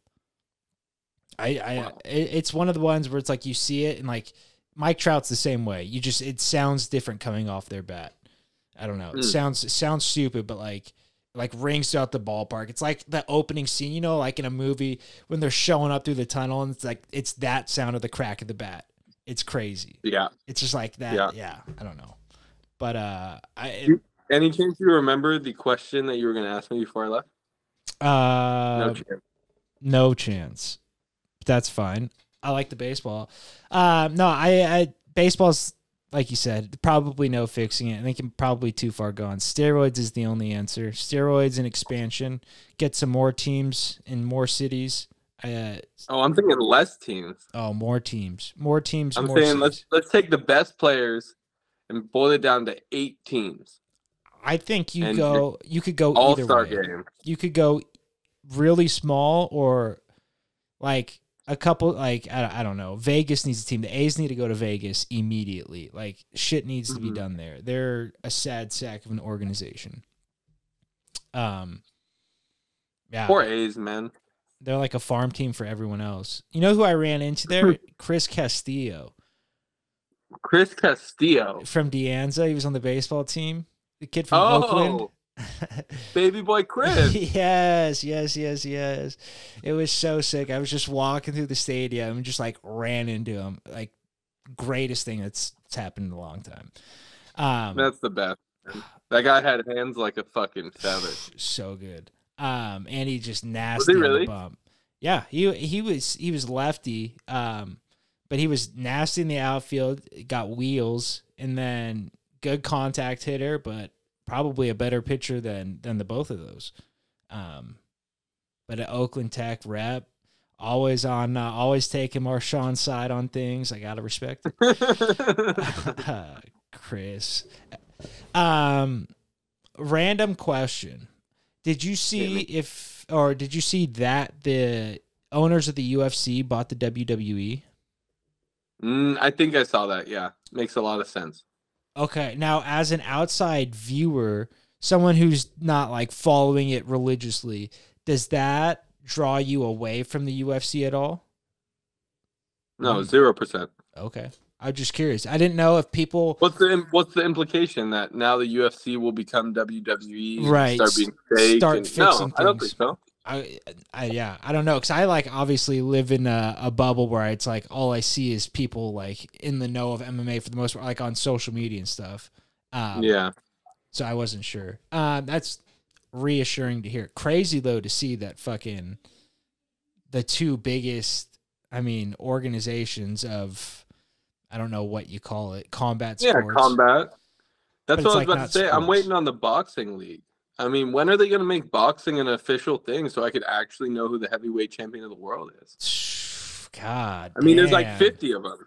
I, I, wow. it, it's one of the ones where it's like you see it and like Mike Trout's the same way. You just it sounds different coming off their bat. I don't know. It mm. sounds it sounds stupid, but like like rings throughout the ballpark. It's like the opening scene, you know, like in a movie when they're showing up through the tunnel and it's like it's that sound of the crack of the bat. It's crazy. Yeah. It's just like that. Yeah. yeah I don't know. But uh I it, any chance you remember the question that you were gonna ask me before I left? Uh no chance. No chance. That's fine. I like the baseball. Um no, I I baseball's like you said, probably no fixing it. I think I'm probably too far gone. Steroids is the only answer. Steroids and expansion. Get some more teams in more cities. Uh, oh, I'm thinking less teams. Oh, more teams. More teams. I'm more saying cities. let's let's take the best players and boil it down to eight teams. I think you and go. You could go all star game. You could go really small or like a couple like I, I don't know. Vegas needs a team. The a's need to go to vegas immediately. Like shit needs mm-hmm. to be mm-hmm. done there. They're a sad sack of an organization. Um yeah. Poor a's man. They're like a farm team for everyone else. You know who i ran into there? *laughs* Chris castillo. Chris castillo. From De Anza he was on the baseball team. The kid from oh. oakland Baby boy Chris. *laughs* yes, yes, yes, yes. It was so sick. I was just walking through the stadium and just like ran into him. Like greatest thing that's, that's happened in a long time. Um, that's the best. That guy had hands like a fucking feather. *sighs* So good. Um, and he just nasty was he really? bump. Yeah, he he was he was lefty. Um, but he was nasty in the outfield. Got wheels and then good contact hitter, but probably a better pitcher than than the both of those. Um, but at Oakland Tech rep, always on, uh, always taking Marshawn's side on things. I gotta respect it. *laughs* *laughs* Chris, um, random question: Did you see if, or did you see that the owners of the UFC bought the WWE? Mm, I think I saw that. Yeah, makes a lot of sense. Okay, now as an outside viewer, someone who's not like following it religiously, does that draw you away from the UFC at all? No, zero percent. Okay, I'm just curious. I didn't know if people. What's the What's the implication that now the UFC will become WWE? Right. Start being fake. Start and, fixing no, things. I don't think so. I, I yeah, I don't know because I like obviously live in a, a, bubble where it's like all I see is people like in the know of MMA for the most part, like on social media and stuff. Um, yeah. So I wasn't sure. Um, that's reassuring to hear. Crazy though to see that fucking the two biggest, I mean, organizations of I don't know what you call it, combat sports. Yeah, combat. That's what I was like about to say. Sports. I'm waiting on the boxing league. I mean, when are they going to make boxing an official thing so I could actually know who the heavyweight champion of the world is? *sighs* God. I mean, damn. there's like 50 of them.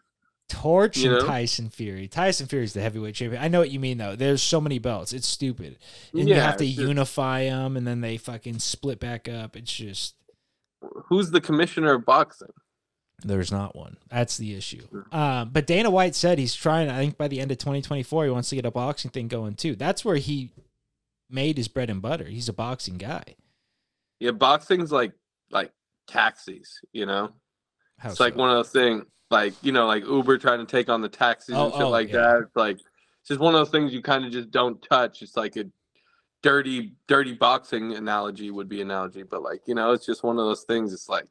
Torch you and know? Tyson Fury. Tyson Fury is the heavyweight champion. I know what you mean though. There's so many belts. It's stupid. And yeah, you have to unify just... them and then they fucking split back up. It's just Who's the commissioner of boxing? There's not one. That's the issue. Um, but Dana White said he's trying. I think by the end of 2024, he wants to get a boxing thing going too. That's where he made his bread and butter. He's a boxing guy. Yeah, boxing's like like taxis, you know? How it's so? like one of those things like, you know, like Uber trying to take on the taxis oh, and shit oh, like yeah. that. It's like it's just one of those things you kind of just don't touch. It's like a dirty, dirty boxing analogy would be analogy, but like, you know, it's just one of those things. It's like,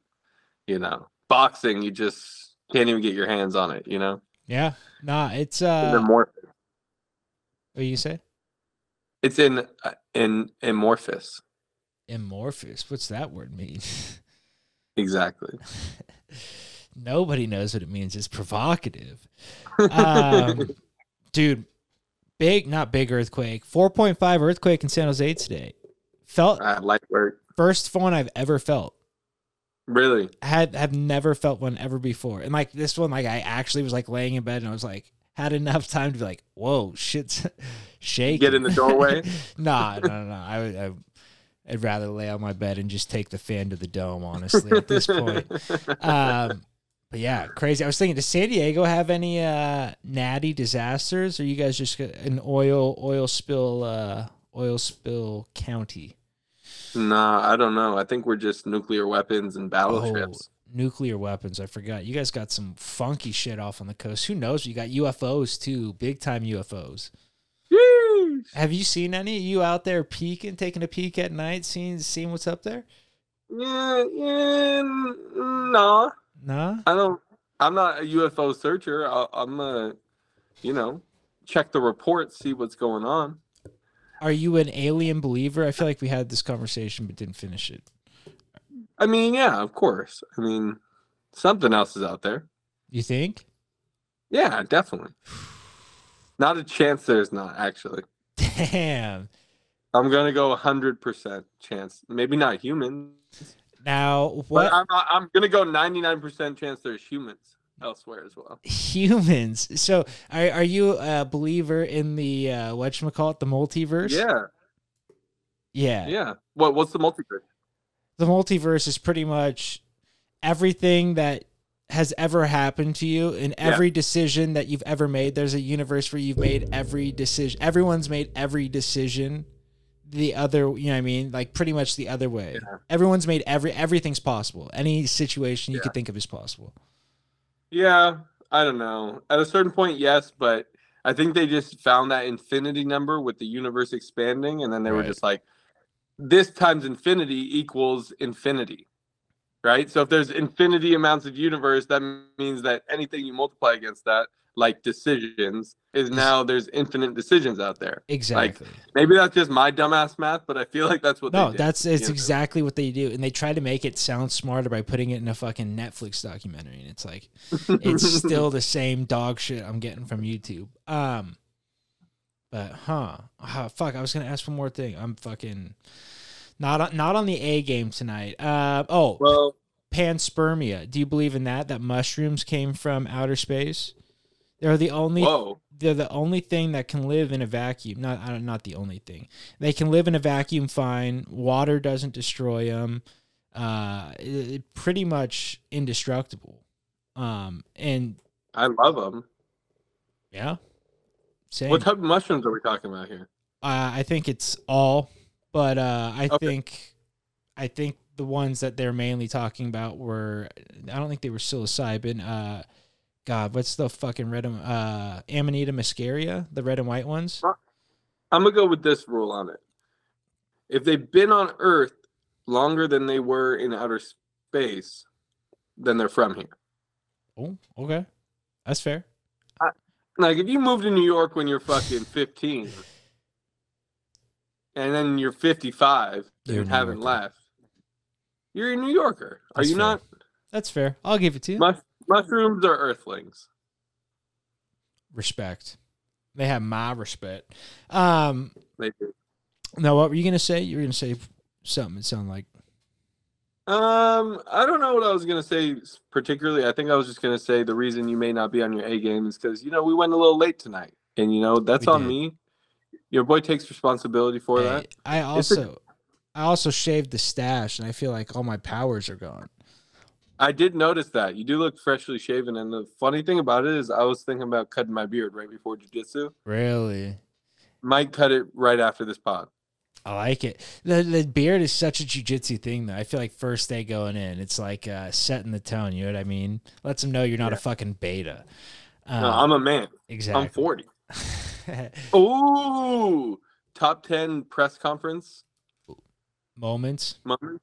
you know, boxing, you just can't even get your hands on it, you know? Yeah. Nah, it's uh what you say? It's in uh, in amorphous. Amorphous. What's that word mean? exactly. *laughs* Nobody knows what it means. It's provocative. Um, *laughs* dude, big, not big earthquake. 4.5 earthquake in San Jose today. Felt Uh, light work. first one I've ever felt. Really? Had have never felt one ever before. And like this one, like I actually was like laying in bed and I was like had enough time to be like, whoa, shit's *laughs* shaking. Get in the doorway? *laughs* nah, no, no, no. I would. I, I'd rather lay on my bed and just take the fan to the dome, honestly, at this point. *laughs* Um, but yeah, crazy. I was thinking, does San Diego have any uh, natty disasters? Or you guys just an oil oil spill uh, oil spill county? Nah, I don't know. I think we're just nuclear weapons and battleships. Nuclear weapons. I forgot. You guys got some funky shit off on the coast. Who knows? You got UFOs too, big time UFOs. Have you seen any? You out there peeking, taking a peek at night, seeing seeing what's up there? Yeah, yeah, n- nah. Nah. I don't. I'm not a UFO searcher. I, I'm a, you know, check the reports, see what's going on. Are you an alien believer? I feel like we had this conversation but didn't finish it. I mean, yeah, of course. I mean, something else is out there. You think? Yeah, definitely. Not a chance. There's not actually. Damn. I'm gonna go 100% chance. Maybe not humans, Now, but what I'm, I'm gonna go 99% chance there's humans elsewhere as well. humans? So, are are you a believer in the uh, whatchamacallit, the multiverse? Yeah, Yeah. yeah. What? What's the multiverse? The multiverse is pretty much everything that has ever happened to you and Yeah. every decision that you've ever made. There's a universe where you've made every decision. Everyone's made every decision the other, you know what I mean? Like pretty much the other way. Yeah. Everyone's made every everything's possible. Any situation you Yeah. could think of is possible. Yeah, I don't know. At a certain point, yes, but I think they just found that infinity number with the universe expanding, and then they were just like, this times infinity equals infinity. Right? So if there's infinity amounts of universe, that means that anything you multiply against that, like decisions, is now there's infinite decisions out there. Exactly. Maybe that's just my dumbass math, but I feel like that's what no, did. that's it's you know? exactly what they do, and they try to make it sound smarter by putting it in a fucking Netflix documentary, and it's like it's *laughs* still the same dog shit I'm getting from YouTube. Um, but huh, Ah, fuck, I was gonna ask one more thing. I'm fucking not on, not on the A game tonight. Uh, oh, well, panspermia. Do you believe in that? That mushrooms came from outer space? They're the only whoa. they're the only thing that can live in a vacuum. Not I don't- not the only thing. They can live in a vacuum fine. Water doesn't destroy them. Uh, it, it pretty much indestructible. Um, and I love them. yeah, same. What type of mushrooms are we talking about here? Uh, I think it's all, but uh, I Okay. think, I think the ones that they're mainly talking about were, I don't think they were psilocybin. Uh, God, what's the fucking red? and- Uh, Amanita muscaria, the red and white ones. I'm gonna go with this rule on it. If they've been on Earth longer than they were in outer space, then they're from here. Oh, okay, that's fair. Like if you moved to New York when you're fucking 15, and then you're 55 You're and New haven't Yorker. left, you're a New Yorker. Are That's you fair. not? That's fair. I'll give it to you. Mus- mushrooms are Earthlings. respect. They have my respect. Um, They do. now what were you gonna say? You were gonna say something. It sounded like Um, I don't know what I was gonna say particularly. I think I was just gonna say the reason you may not be on your A game is because you know we went a little late tonight, and you know that's We on did. me. Your boy takes responsibility for that. I also, I also shaved the stash, and I feel like all my powers are gone. I did notice that you do look freshly shaven, and the funny thing about it is, I was thinking about cutting my beard right before jujitsu. Really, Might cut it right after this pod. I like it. The the beard is such a jujitsu thing, though. I feel like first day going in, it's like uh, setting the tone. You know what I mean? Lets them know you're not a fucking beta. Um, no, I'm a man. exactly. I'm 40. *laughs* Ooh, top 10 press conference Moments moment.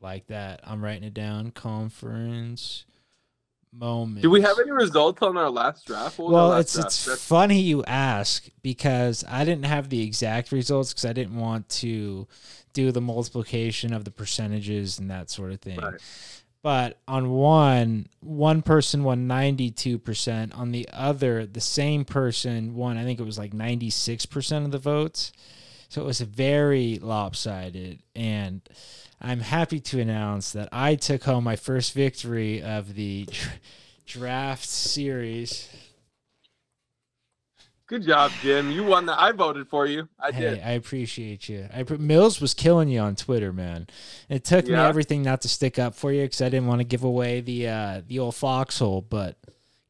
like that. I'm writing it down. Conference moments. Do we have any results on our last draft? What Well, last it's draft? it's That's- funny you ask because I didn't have the exact results because I didn't want to do the multiplication of the percentages and that sort of thing. Right. But on one, one person won ninety two percent. On the other, the same person won. I think it was like ninety six percent of the votes. So it was very lopsided. And I'm happy to announce that I took home my first victory of the draft series. Good job, Jim. You won that. I voted for you. I hey, did. I appreciate you. I Mills was killing you on Twitter, man. It took yeah. me everything not to stick up for you because I didn't want to give away the uh, the old foxhole. But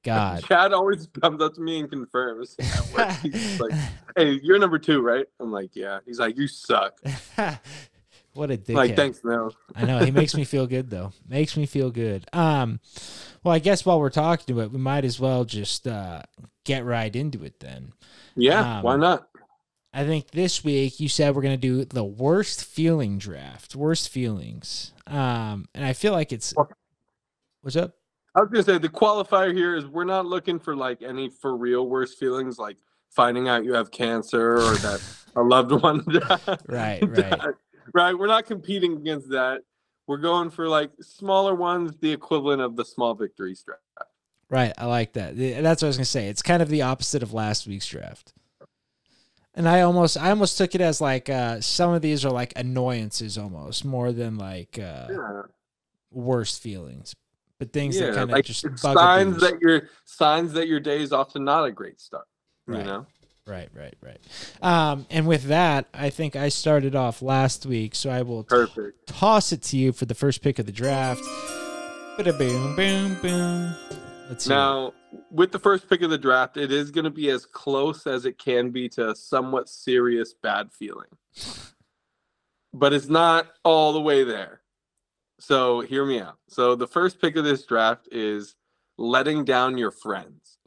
God, *laughs* Chad always comes up to me and confirms. *laughs* He's like, "Hey, you're number two, right?" I'm like, "Yeah." He's like, "You suck." *laughs* what a dickhead. Like, thanks, no. I know he makes me *laughs* feel good though. Makes me feel good. Um, well, I guess while we're talking to it, we might as well just uh, get right into it then. Yeah, um, why not? I think this week you said we're going to do the worst feeling draft, worst feelings. Um, and I feel like it's what's up? I was gonna say the qualifier here is we're not looking for like any for real worst feelings, like finding out you have cancer or that *laughs* a loved one died. *laughs* Right, right, right. We're not competing against that. We're going for like smaller ones, the equivalent of the small victories draft. Right. I like that. That's what I was gonna say. It's kind of the opposite of last week's draft. And I almost I almost took it as like uh some of these are like annoyances almost more than like uh yeah. worst feelings. But things yeah, that kind of like just signs that your signs that your day is often not a great start. Right. You know? Right, right, right. Um, and with that, I think I started off last week, so I will Perfect. toss it to you for the first pick of the draft. Boom, boom, boom. Let's now, with the first pick of the draft, it is going to be as close as it can be to a somewhat serious bad feeling. but it's not all the way there. So, hear me out. So, the first pick of this draft is letting down your friends.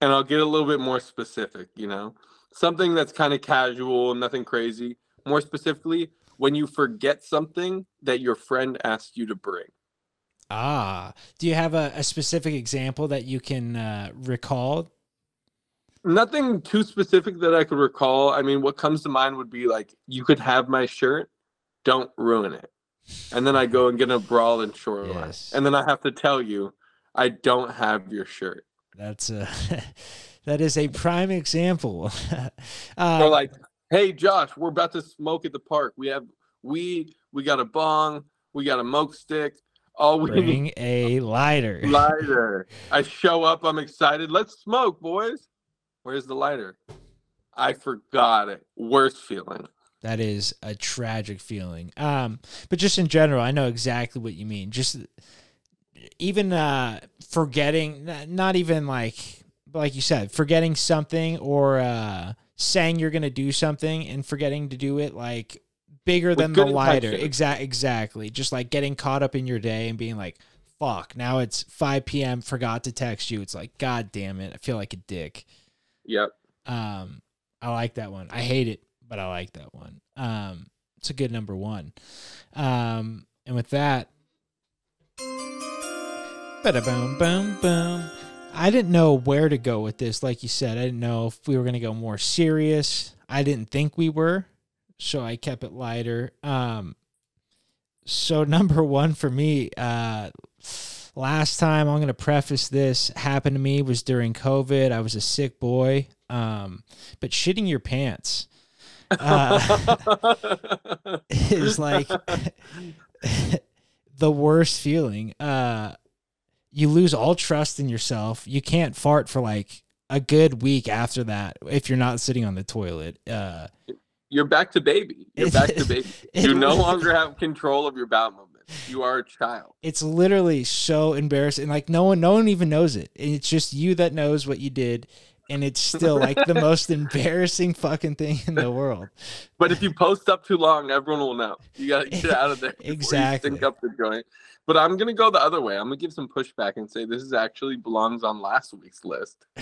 And I'll get a little bit more specific, you know, something that's kind of casual, nothing crazy. More specifically, when you forget something that your friend asked you to bring. Ah, do you have a, a specific example that you can uh, recall? Nothing too specific that I could recall. I mean, what comes to mind would be like, you could have my shirt, don't ruin it. And then I go and get a brawl in shoreline. Yes. And then I have to tell you, I don't have your shirt. That's a *laughs* that is a prime example. *laughs* uh, or like, hey Josh, we're about to smoke at the park. We have weed, we got a bong, we got a moke stick, all we bring need, a lighter. *laughs* Lighter. I show up. I'm excited. Let's smoke, boys. Where's the lighter? I forgot it. Worst feeling. That is a tragic feeling. Um, but just in general, I know exactly what you mean. Just even uh, forgetting, not even like like you said, forgetting something or uh, saying you're gonna do something and forgetting to do it, like bigger than the lighter. Exact, exactly. Just like getting caught up in your day and being like, "Fuck!" Now it's 5 p.m. Forgot to text you. It's like, God damn it! I feel like a dick. Yep. Um, I like that one. I hate it, but I like that one. Um, it's a good number one. Um, and with that, boom, boom, boom. I didn't know where to go with this. Like you said, I didn't know if we were going to go more serious. I didn't think we were so I kept it lighter. Um, so *laughs* number one for me, uh, last time I'm gonna preface this happened to me was during COVID. I was a sick boy, um, but shitting your pants uh, *laughs* is like *laughs* the worst feeling. Uh, you lose all trust in yourself. You can't fart for like a good week after that if you're not sitting on the toilet. Uh, you're back to baby. You're back to baby. *laughs* You no longer have control of your bowel movement. You are a child. It's literally so embarrassing. Like no one, no one even knows it. it's just you that knows what you did, and it's still like the most *laughs* embarrassing fucking thing in the world. But if you post up too long, everyone will know. You got to get *laughs* out of there. exactly. Up the joint. But I'm gonna go the other way. I'm gonna give some pushback and say this is actually belongs on last week's list. *laughs*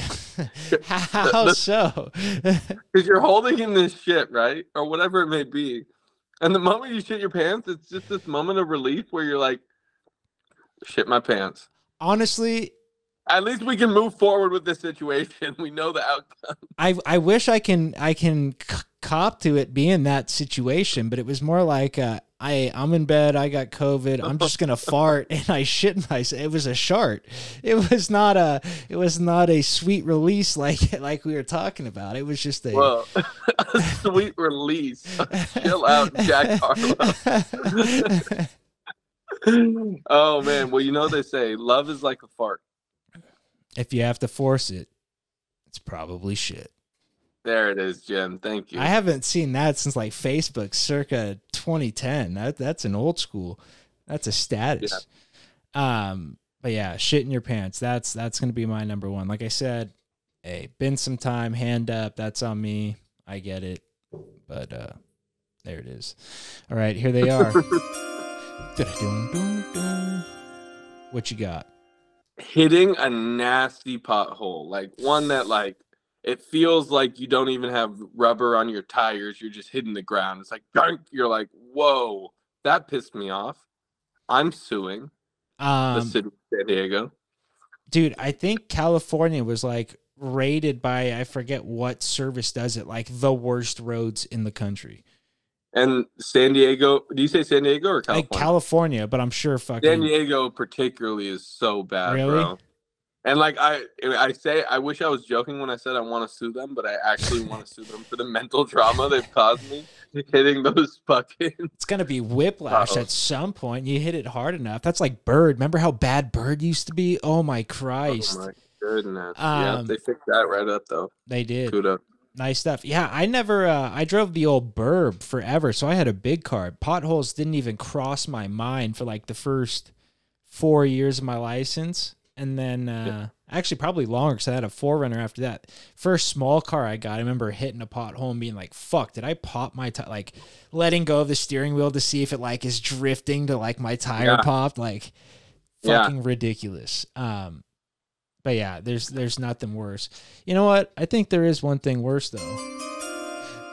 How the, so? Because you're holding in this shit, right? Or whatever it may be. And the moment you shit your pants, it's just this moment of relief where you're like, shit my pants. Honestly, at least we can move forward with this situation. *laughs* We know the outcome. I I wish I can I can c- cop to it being that situation, but it was more like uh, I I'm in bed. I got COVID. I'm just gonna *laughs* fart, and I shit myself. It was a shart. It was not a. It was not a sweet release like *laughs* like we were talking about. It was just a. Well, a sweet release. Chill out, Jack Harlow. oh man, well you know they say love is like a fart. If you have to force it, it's probably shit. There it is, Jim. Thank you. I haven't seen that since like Facebook circa 2010. That that's an old school. That's a status. Yeah. Um, but yeah, shit in your pants. That's that's gonna be my number one. Like I said, hey, been some time, hand up. That's on me. I get it. But uh there it is. All right, here they are. *laughs* what you got? Hitting a nasty pothole, like one that like it feels like you don't even have rubber on your tires. You're just hitting the ground. It's like dunk. you're like, whoa, that pissed me off. I'm suing um, the city of San Diego. Dude, I think California was like rated by I forget what service does it like the worst roads in the country. And San Diego, do you say San Diego or California? Like California, but I'm sure fucking San Diego particularly is so bad, really? bro. And like I, I say, I wish I was joking when I said I want to sue them, but I actually want to sue them for the mental trauma they've caused me *laughs* hitting those fucking. It's gonna be whiplash at some point. You hit it hard enough. That's like Bird. Remember how bad Bird used to be? Oh my Christ! Oh my goodness! Um, yeah, they fixed that right up though. They did. Kudos. Nice stuff. Yeah, I never. Uh, I drove the old Burb forever, so I had a big car. Potholes didn't even cross my mind for like the first four years of my license and then uh, yeah. actually probably longer because I had a 4Runner after that. First small car I got, I remember hitting a pothole and being like, "Fuck, did I pop my tire?" Like letting go of the steering wheel to see if it like is drifting to like my tire yeah. popped, like fucking yeah. ridiculous. Um, but yeah, there's there's nothing worse. You know what? I think there is one thing worse though.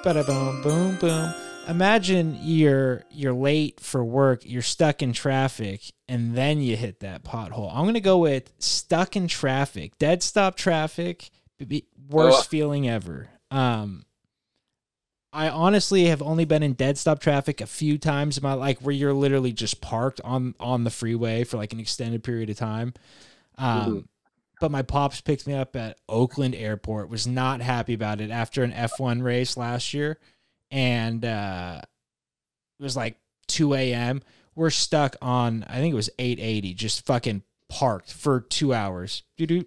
Bada boom, boom, boom imagine you're you're late for work, you're stuck in traffic, and then you hit that pothole. I'm gonna go with stuck in traffic, dead stop traffic, worst feeling ever. Um, I honestly have only been in dead stop traffic a few times in my like where you're literally just parked on on the freeway for like an extended period of time. Um, mm-hmm. But my pops picked me up at Oakland Airport. Was not happy about it after an F1 race last year and uh, it was like 2 a.m. We're stuck on, I think it was 880, just fucking parked for two hours. Doo-doo.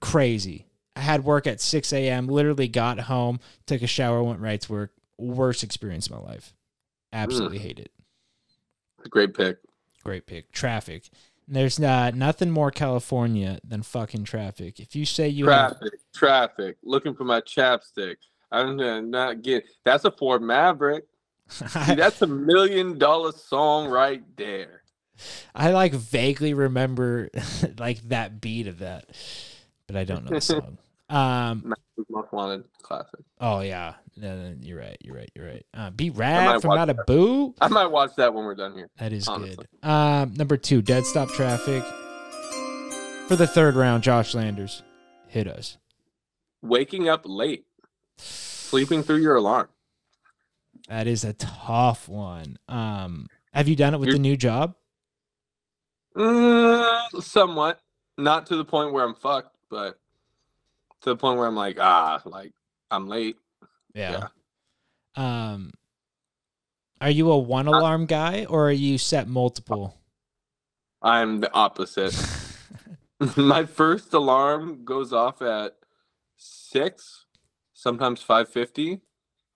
Crazy. I had work at 6 a.m., literally got home, took a shower, went right to work. Worst experience of my life. Absolutely mm. hate it. Great pick. Great pick. Traffic. There's not nothing more California than fucking traffic. If you say you traffic, have, traffic, looking for my chapstick, I'm not get that's a Ford Maverick. See, *laughs* that's a million dollar song right there. I like vaguely remember *laughs* like that beat of that, but I don't know the *laughs* song. Um, Most Wanted classic. Oh yeah, no, no, you're right. You're right. You're right. Uh, Be rad from Not a Boo. I might watch that when we're done here. That is honestly. good. Um, number two, Dead Stop Traffic. For the third round, Josh Landers, hit us. Waking up late. Sleeping through your alarm. That is a tough one. Um, have you done it with You're, the new job? Mm, somewhat. Not to the point where I'm fucked, but to the point where I'm like, ah, like I'm late. Yeah. yeah. Um, are you a one alarm guy or are you set multiple? I'm the opposite. *laughs* *laughs* My first alarm goes off at six sometimes 550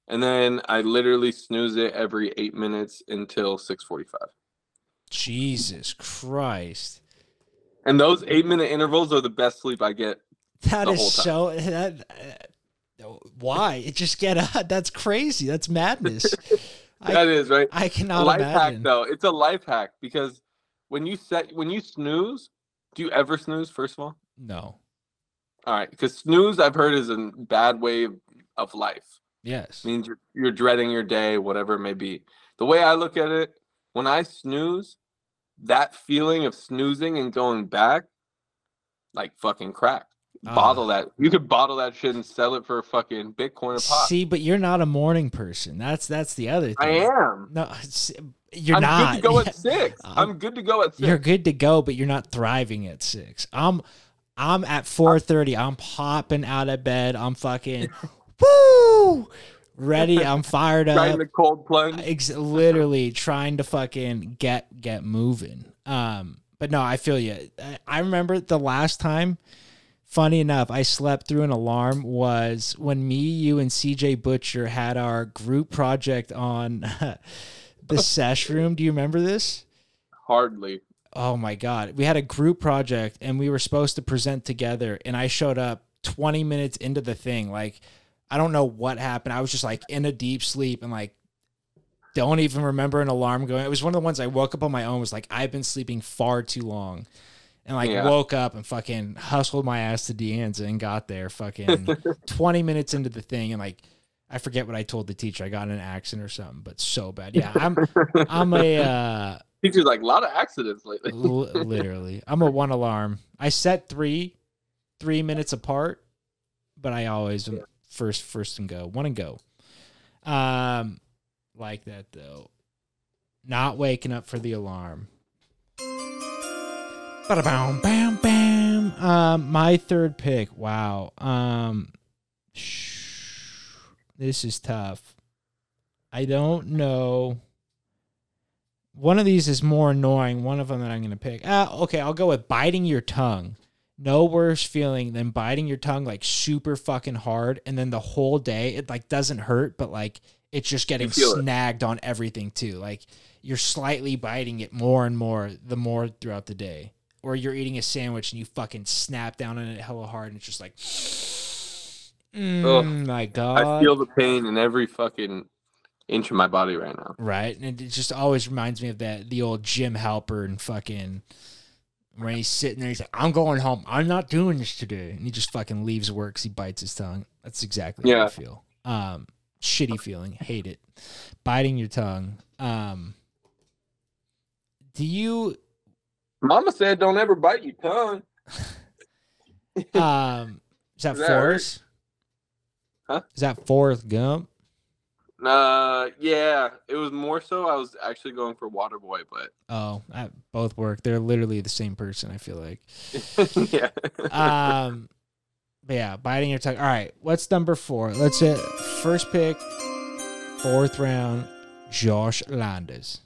and then i literally snooze it every eight minutes until 645 jesus christ and those eight minute intervals are the best sleep i get that is so that, uh, why? It just get uh, *laughs* that's crazy. That's madness. *laughs* That I, is right? I cannot life imagine. hack though. It's a life hack because when you set when you snooze do you ever snooze first of all? No. All right, because snooze I've heard is a bad way of life. Yes, it means you're you're dreading your day, whatever it may be. The way I look at it, when I snooze, that feeling of snoozing and going back, like fucking crack. Bottle uh, that. You could bottle that shit and sell it for a fucking Bitcoin a pop. See, but you're not a morning person. That's that's the other thing. I am. No, you're I'm not. good to go at *laughs* six. I'm- I'm good to go at 6 You're good to go, but you're not thriving at six. I'm I'm at four thirty. I'm popping out of bed. I'm fucking *laughs* woo ready. I'm fired Trying up. the cold plunge. Uh, ex- literally trying to fucking get get moving. Um, but no, I feel you. I remember the last time. Funny enough, I slept through an alarm was when me, you, and CJ Butcher had our group project on *laughs* the sesh room. Do you remember this? Hardly. Oh my god. We had a group project and we were supposed to present together and I showed up 20 minutes into the thing like I don't know what happened. I was just like in a deep sleep and like don't even remember an alarm going. It was one of the ones I woke up on my own was like I've been sleeping far too long. And like Yeah. woke up and fucking hustled my ass to De Anza and got there fucking *laughs* 20 minutes into the thing and like I forget what I told the teacher. I got in an accident or something, but so bad. Yeah, I'm *laughs* I'm a uh Teacher's like a lot of accidents lately. L- literally i'm a one alarm i set three three minutes apart but i always am first first and go one and go um like that though not waking up for the alarm bam bam bam um my third pick wow um sh- this is tough i don't know one of these is more annoying. One of them that I'm going to pick. Ah, okay, I'll go with biting your tongue. No worse feeling than biting your tongue like super fucking hard, and then the whole day it like doesn't hurt, but like it's just getting feel it. snagged on everything too. Like you're slightly biting it more and more the more throughout the day. Or you're eating a sandwich and you fucking snap down on it hella hard, and it's just like, mm, my god. I feel the pain in every fucking inch of my body right now. Right. And it just always reminds me of that the old Jim Halpert and fucking when he's sitting there, he's like, I'm going home. I'm not doing this today. And he just fucking leaves work 'cause he bites his tongue. That's exactly how I feel. Um, shitty feeling. Hate it. Biting your tongue. Um do you Mama said don't ever bite your tongue. *laughs* um is that that? Forrest? Huh? Is that Forrest Gump? Uh, yeah, it was more so. I was actually going for Waterboy, but Oh, I, both work. They're literally the same person, I feel like. *laughs* yeah. um but yeah biting your tongue all right what's number four let's hit first pick fourth round josh landers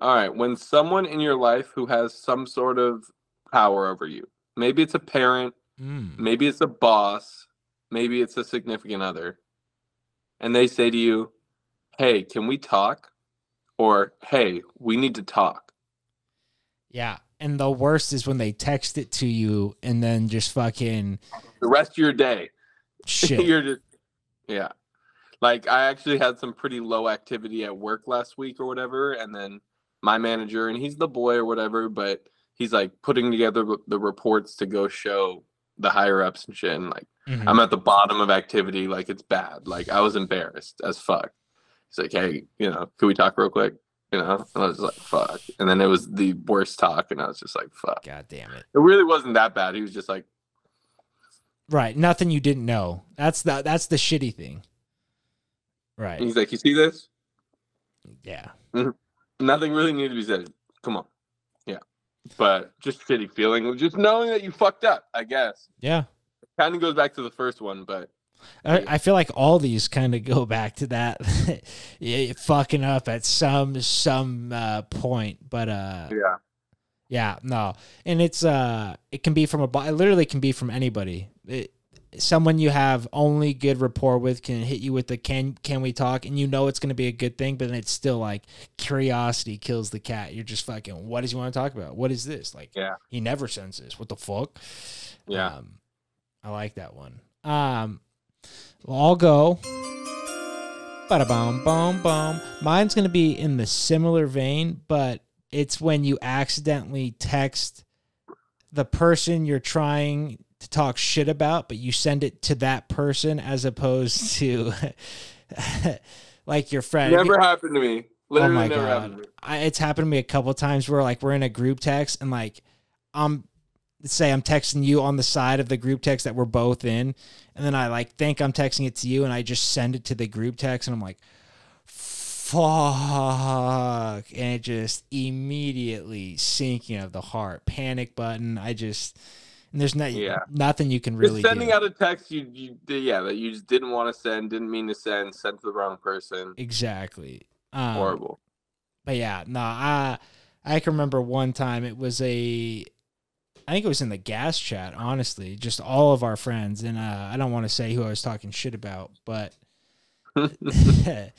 All right. When someone in your life who has some sort of power over you, maybe it's a parent, mm. maybe it's a boss, maybe it's a significant other, and they say to you, Hey, can we talk? Or, Hey, we need to talk. yeah and the worst is when they text it to you and then just fucking The rest of your day, *laughs* shit you're just, yeah. Like, I actually had some pretty low activity at work last week or whatever, and then my manager, and he's the boy or whatever, but he's like putting together the reports to go show the higher ups and shit, and like, Mhm. I'm at the bottom of activity. Like it's bad. Like I was embarrassed as fuck. He's like, hey, you know, can we talk real quick? You know, and I was like, fuck. And then it was the worst talk, and I was just like, fuck. god damn it It really wasn't that bad. He was just like, right nothing you didn't know that's the that's the shitty thing right he's like, you see this? yeah Nothing really needed to be said. Come on, yeah. But just shitty feeling, just knowing that you fucked up. I guess yeah kind of goes back to the first one, but I, I feel like all these kind of go *laughs* back to that *laughs* fucking up at some some uh, point, but uh, yeah, yeah, no, and it's uh, it can be from a, it literally can be from anybody. It, someone you have only good rapport with can hit you with the can can we talk, and you know it's going to be a good thing, but then it's still like curiosity kills the cat. You're just fucking, what does he want to talk about? What is this? Like, Yeah. he never sends this. What the fuck? yeah. Um, I like that one. Um, well, I'll go. Bada bum bum bum. Mine's gonna be in the similar vein, but it's when you accidentally text the person you're trying to talk shit about, but you send it to that person as opposed *laughs* to like your friend. never happened to me. Literally oh my never god, happened to me. I, it's happened to me a couple times where like we're in a group text and like I'm say I'm texting you on the side of the group text that we're both in, and then I like think I'm texting it to you, and I just send it to the group text, and I'm like, fuck, and it just immediately sinking of the heart, panic button. I just and there's not Yeah. nothing you can really Just sending do. out a text you, you yeah that you just didn't want to send, didn't mean to send, sent to the wrong person. exactly. Um, Horrible. But yeah, no, I I can remember one time it was a I think it was in the gas chat, honestly, just all of our friends and uh, I don't want to say who I was talking shit about, but *laughs* *laughs*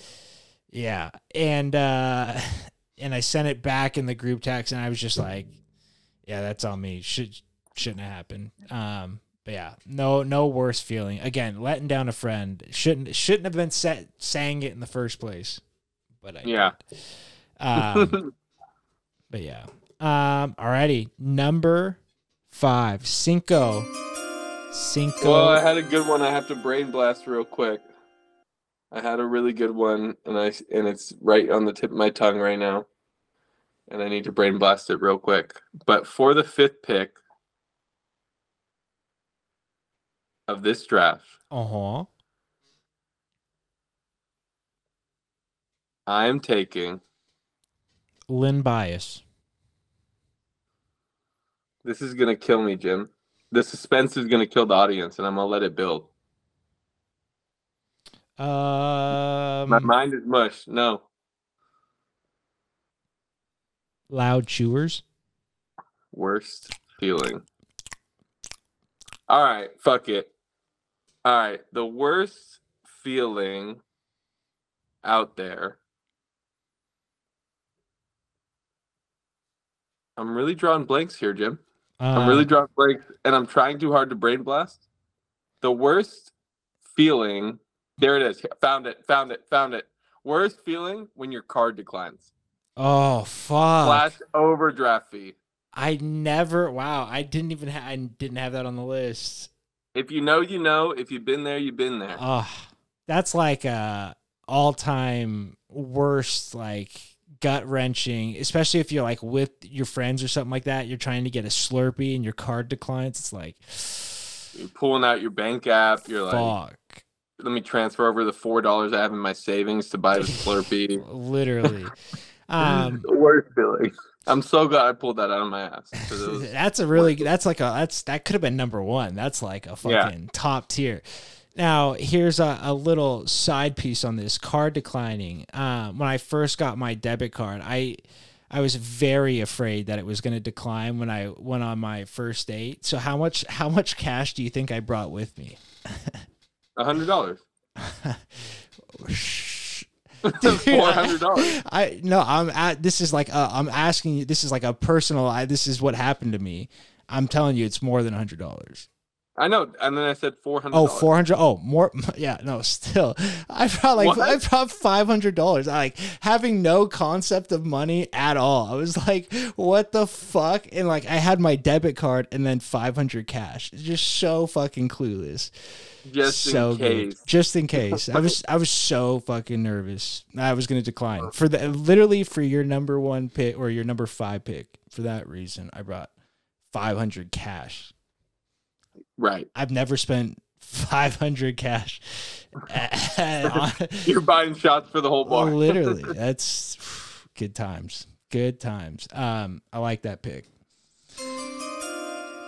yeah. And uh and I sent it back in the group text and I was just like, yeah, that's on me. Should shouldn't have happened. Um but yeah, no no worse feeling. Again, letting down a friend shouldn't shouldn't have been set, saying it in the first place. But I Yeah. Um *laughs* but yeah. Um, alrighty. Number five. Cinco. Cinco. well, I had a good one. I have to brain blast real quick. I had a really good one, and I and it's right on the tip of my tongue right now, and I need to brain blast it real quick. But for the fifth pick of this draft, uh-huh. I am taking. Len Bias. This is gonna kill me, Jim. The suspense is gonna kill the audience, and I'm gonna let it build. My Um mind is mush. No, loud chewers. worst feeling. All right, fuck it. All right, the worst feeling out there. I'm really drawing blanks here, Jim. I'm really Uh, drawing blanks, and I'm trying too hard to brain blast. The worst feeling. There it is. Found it. Found it. Found it. Worst feeling when your card declines. Oh fuck. Flash overdraft fee. I never wow, I didn't even ha- I didn't have that on the list. If you know, you know. If you've been there, you've been there. Oh, that's like a all-time worst like gut wrenching, especially if you're like with your friends or something like that. You're trying to get a Slurpee and your card declines. It's like You're pulling out your bank app. You're like, fuck, let me transfer over the four dollars I have in my savings to buy the *laughs* Slurpee. literally. *laughs* Um, the worst feeling. I'm so glad I pulled that out of my ass. *laughs* was- that's a really that's like a that's that could have been number one. That's like a Yeah. fucking top tier. Now here's a, a little side piece on this card declining. Um, when I first got my debit card, I I was very afraid that it was going to decline when I went on my first date. So how much how much cash do you think I brought with me? *laughs* A hundred dollars. *laughs* *laughs* Four hundred dollars. I no, I'm at this is like uh, I'm asking you. This is like a personal. I, this is what happened to me. I'm telling you, it's more than a hundred dollars. I know. And then I said four hundred. Oh, 400. Oh, more. *laughs* Yeah, no, still. I brought like, What? I brought $500. I like having no concept of money at all. I was like, what the fuck? And like, I had my debit card and then 500 cash. Just so fucking clueless. Just so in case. Good. Just in case. I was, I was so fucking nervous. I was going to decline for the, literally for your number one pick or your number five pick. For that reason, I brought 500 cash. Right. I've never spent 500 cash. *laughs* on- You're buying shots for the whole bar. *laughs* Literally, that's *sighs* good times. Good times. Um, I like that pick.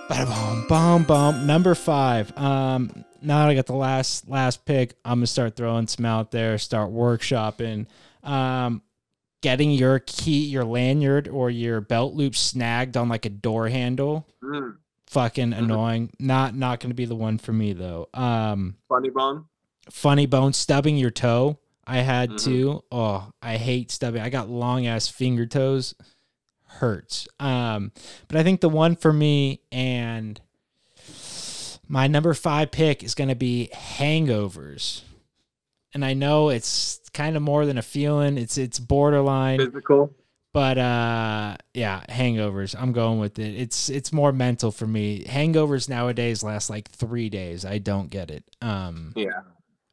Boom, boom, boom. Number five. Um, now that I got the last last pick, I'm gonna start throwing some out there. Start workshopping. Um, getting your key, your lanyard, or your belt loop snagged on like a door handle. Mm, Fucking annoying. Not not gonna be the one for me though. Um, funny bone. funny bone stubbing your toe. I had Mhm. to. Oh, I hate stubbing. I got long ass finger toes. Hurts. Um, but I think the one for me and my number five pick is gonna be hangovers. And I know it's kind of more than a feeling. It's it's borderline. Physical. But uh yeah, hangovers. I'm going with it. It's it's more mental for me. Hangovers nowadays last like 3 days. I don't get it. Um Yeah.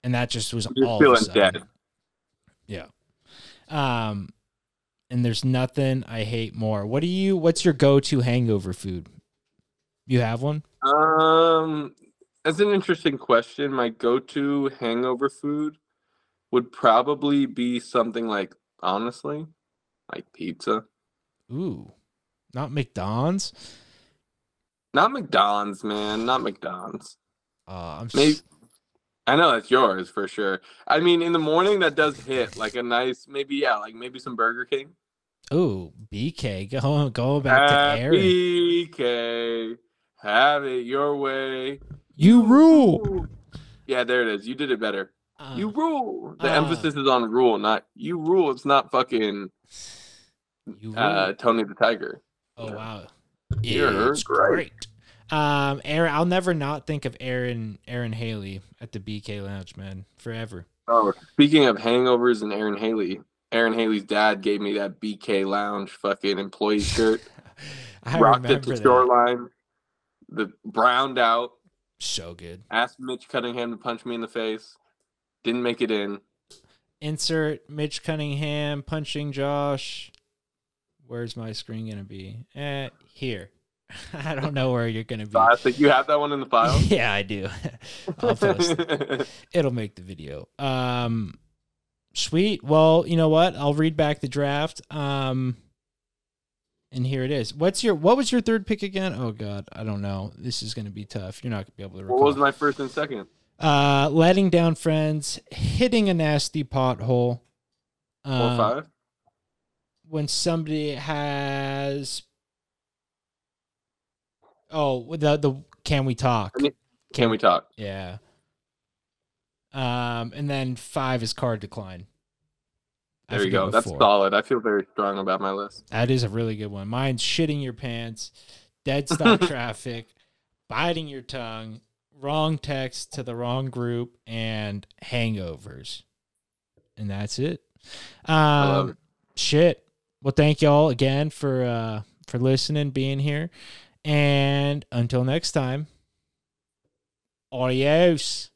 and that just was You're all feeling dead. Yeah. Um and there's nothing I hate more. What do you what's your go-to hangover food? You have one? Um, that's an interesting question. My go-to hangover food would probably be something like, honestly, like pizza. Ooh, not McDonald's. Not McDonald's, man. Not McDonald's. Uh, I'm Maybe. s- I know that's yours for sure. I mean, in the morning that does hit like a nice, maybe yeah, like maybe some Burger King. Ooh, BK. Go go back to Aaron. BK, have it your way. You rule. Yeah, there it is. You did it better. Uh, You rule. The uh. emphasis is on rule, not you rule. It's not fucking you uh, Tony the Tiger. oh wow. You're it's great. great. Um, Aaron, I'll never not think of Aaron Aaron Haley at the BK Lounge, man, forever. Oh, speaking of hangovers and Aaron Haley, Aaron Haley's dad gave me that BK Lounge fucking employee *laughs* shirt. I rocked it to that. shoreline. The browned out. So good. Asked Mitch Cunningham to punch me in the face. Didn't make it in. Insert Mitch Cunningham punching Josh. Where's my screen gonna be? Eh, here. *laughs* I don't know where you're gonna be. I think you have that one in the file. *laughs* yeah, I do. *laughs* I'll post. it. It'll make the video. Um, sweet. Well, you know what? I'll read back the draft. Um, and here it is. What's your what was your third pick again? Oh God, I don't know. This is gonna be tough. You're not gonna be able to recall. what was my first and second? uh, letting down friends, hitting a nasty pothole. Four Uh, five. When somebody has oh the the can we talk? Can we talk? yeah. Um and then five is card decline. I There you go. That's solid. I feel very strong about my list. that is a really good one. Mine's shitting your pants dead *laughs* stop traffic biting your tongue wrong text to the wrong group and hangovers. And that's it. Um shit well, thank y'all again for uh, for listening, being here, and until next time, adios.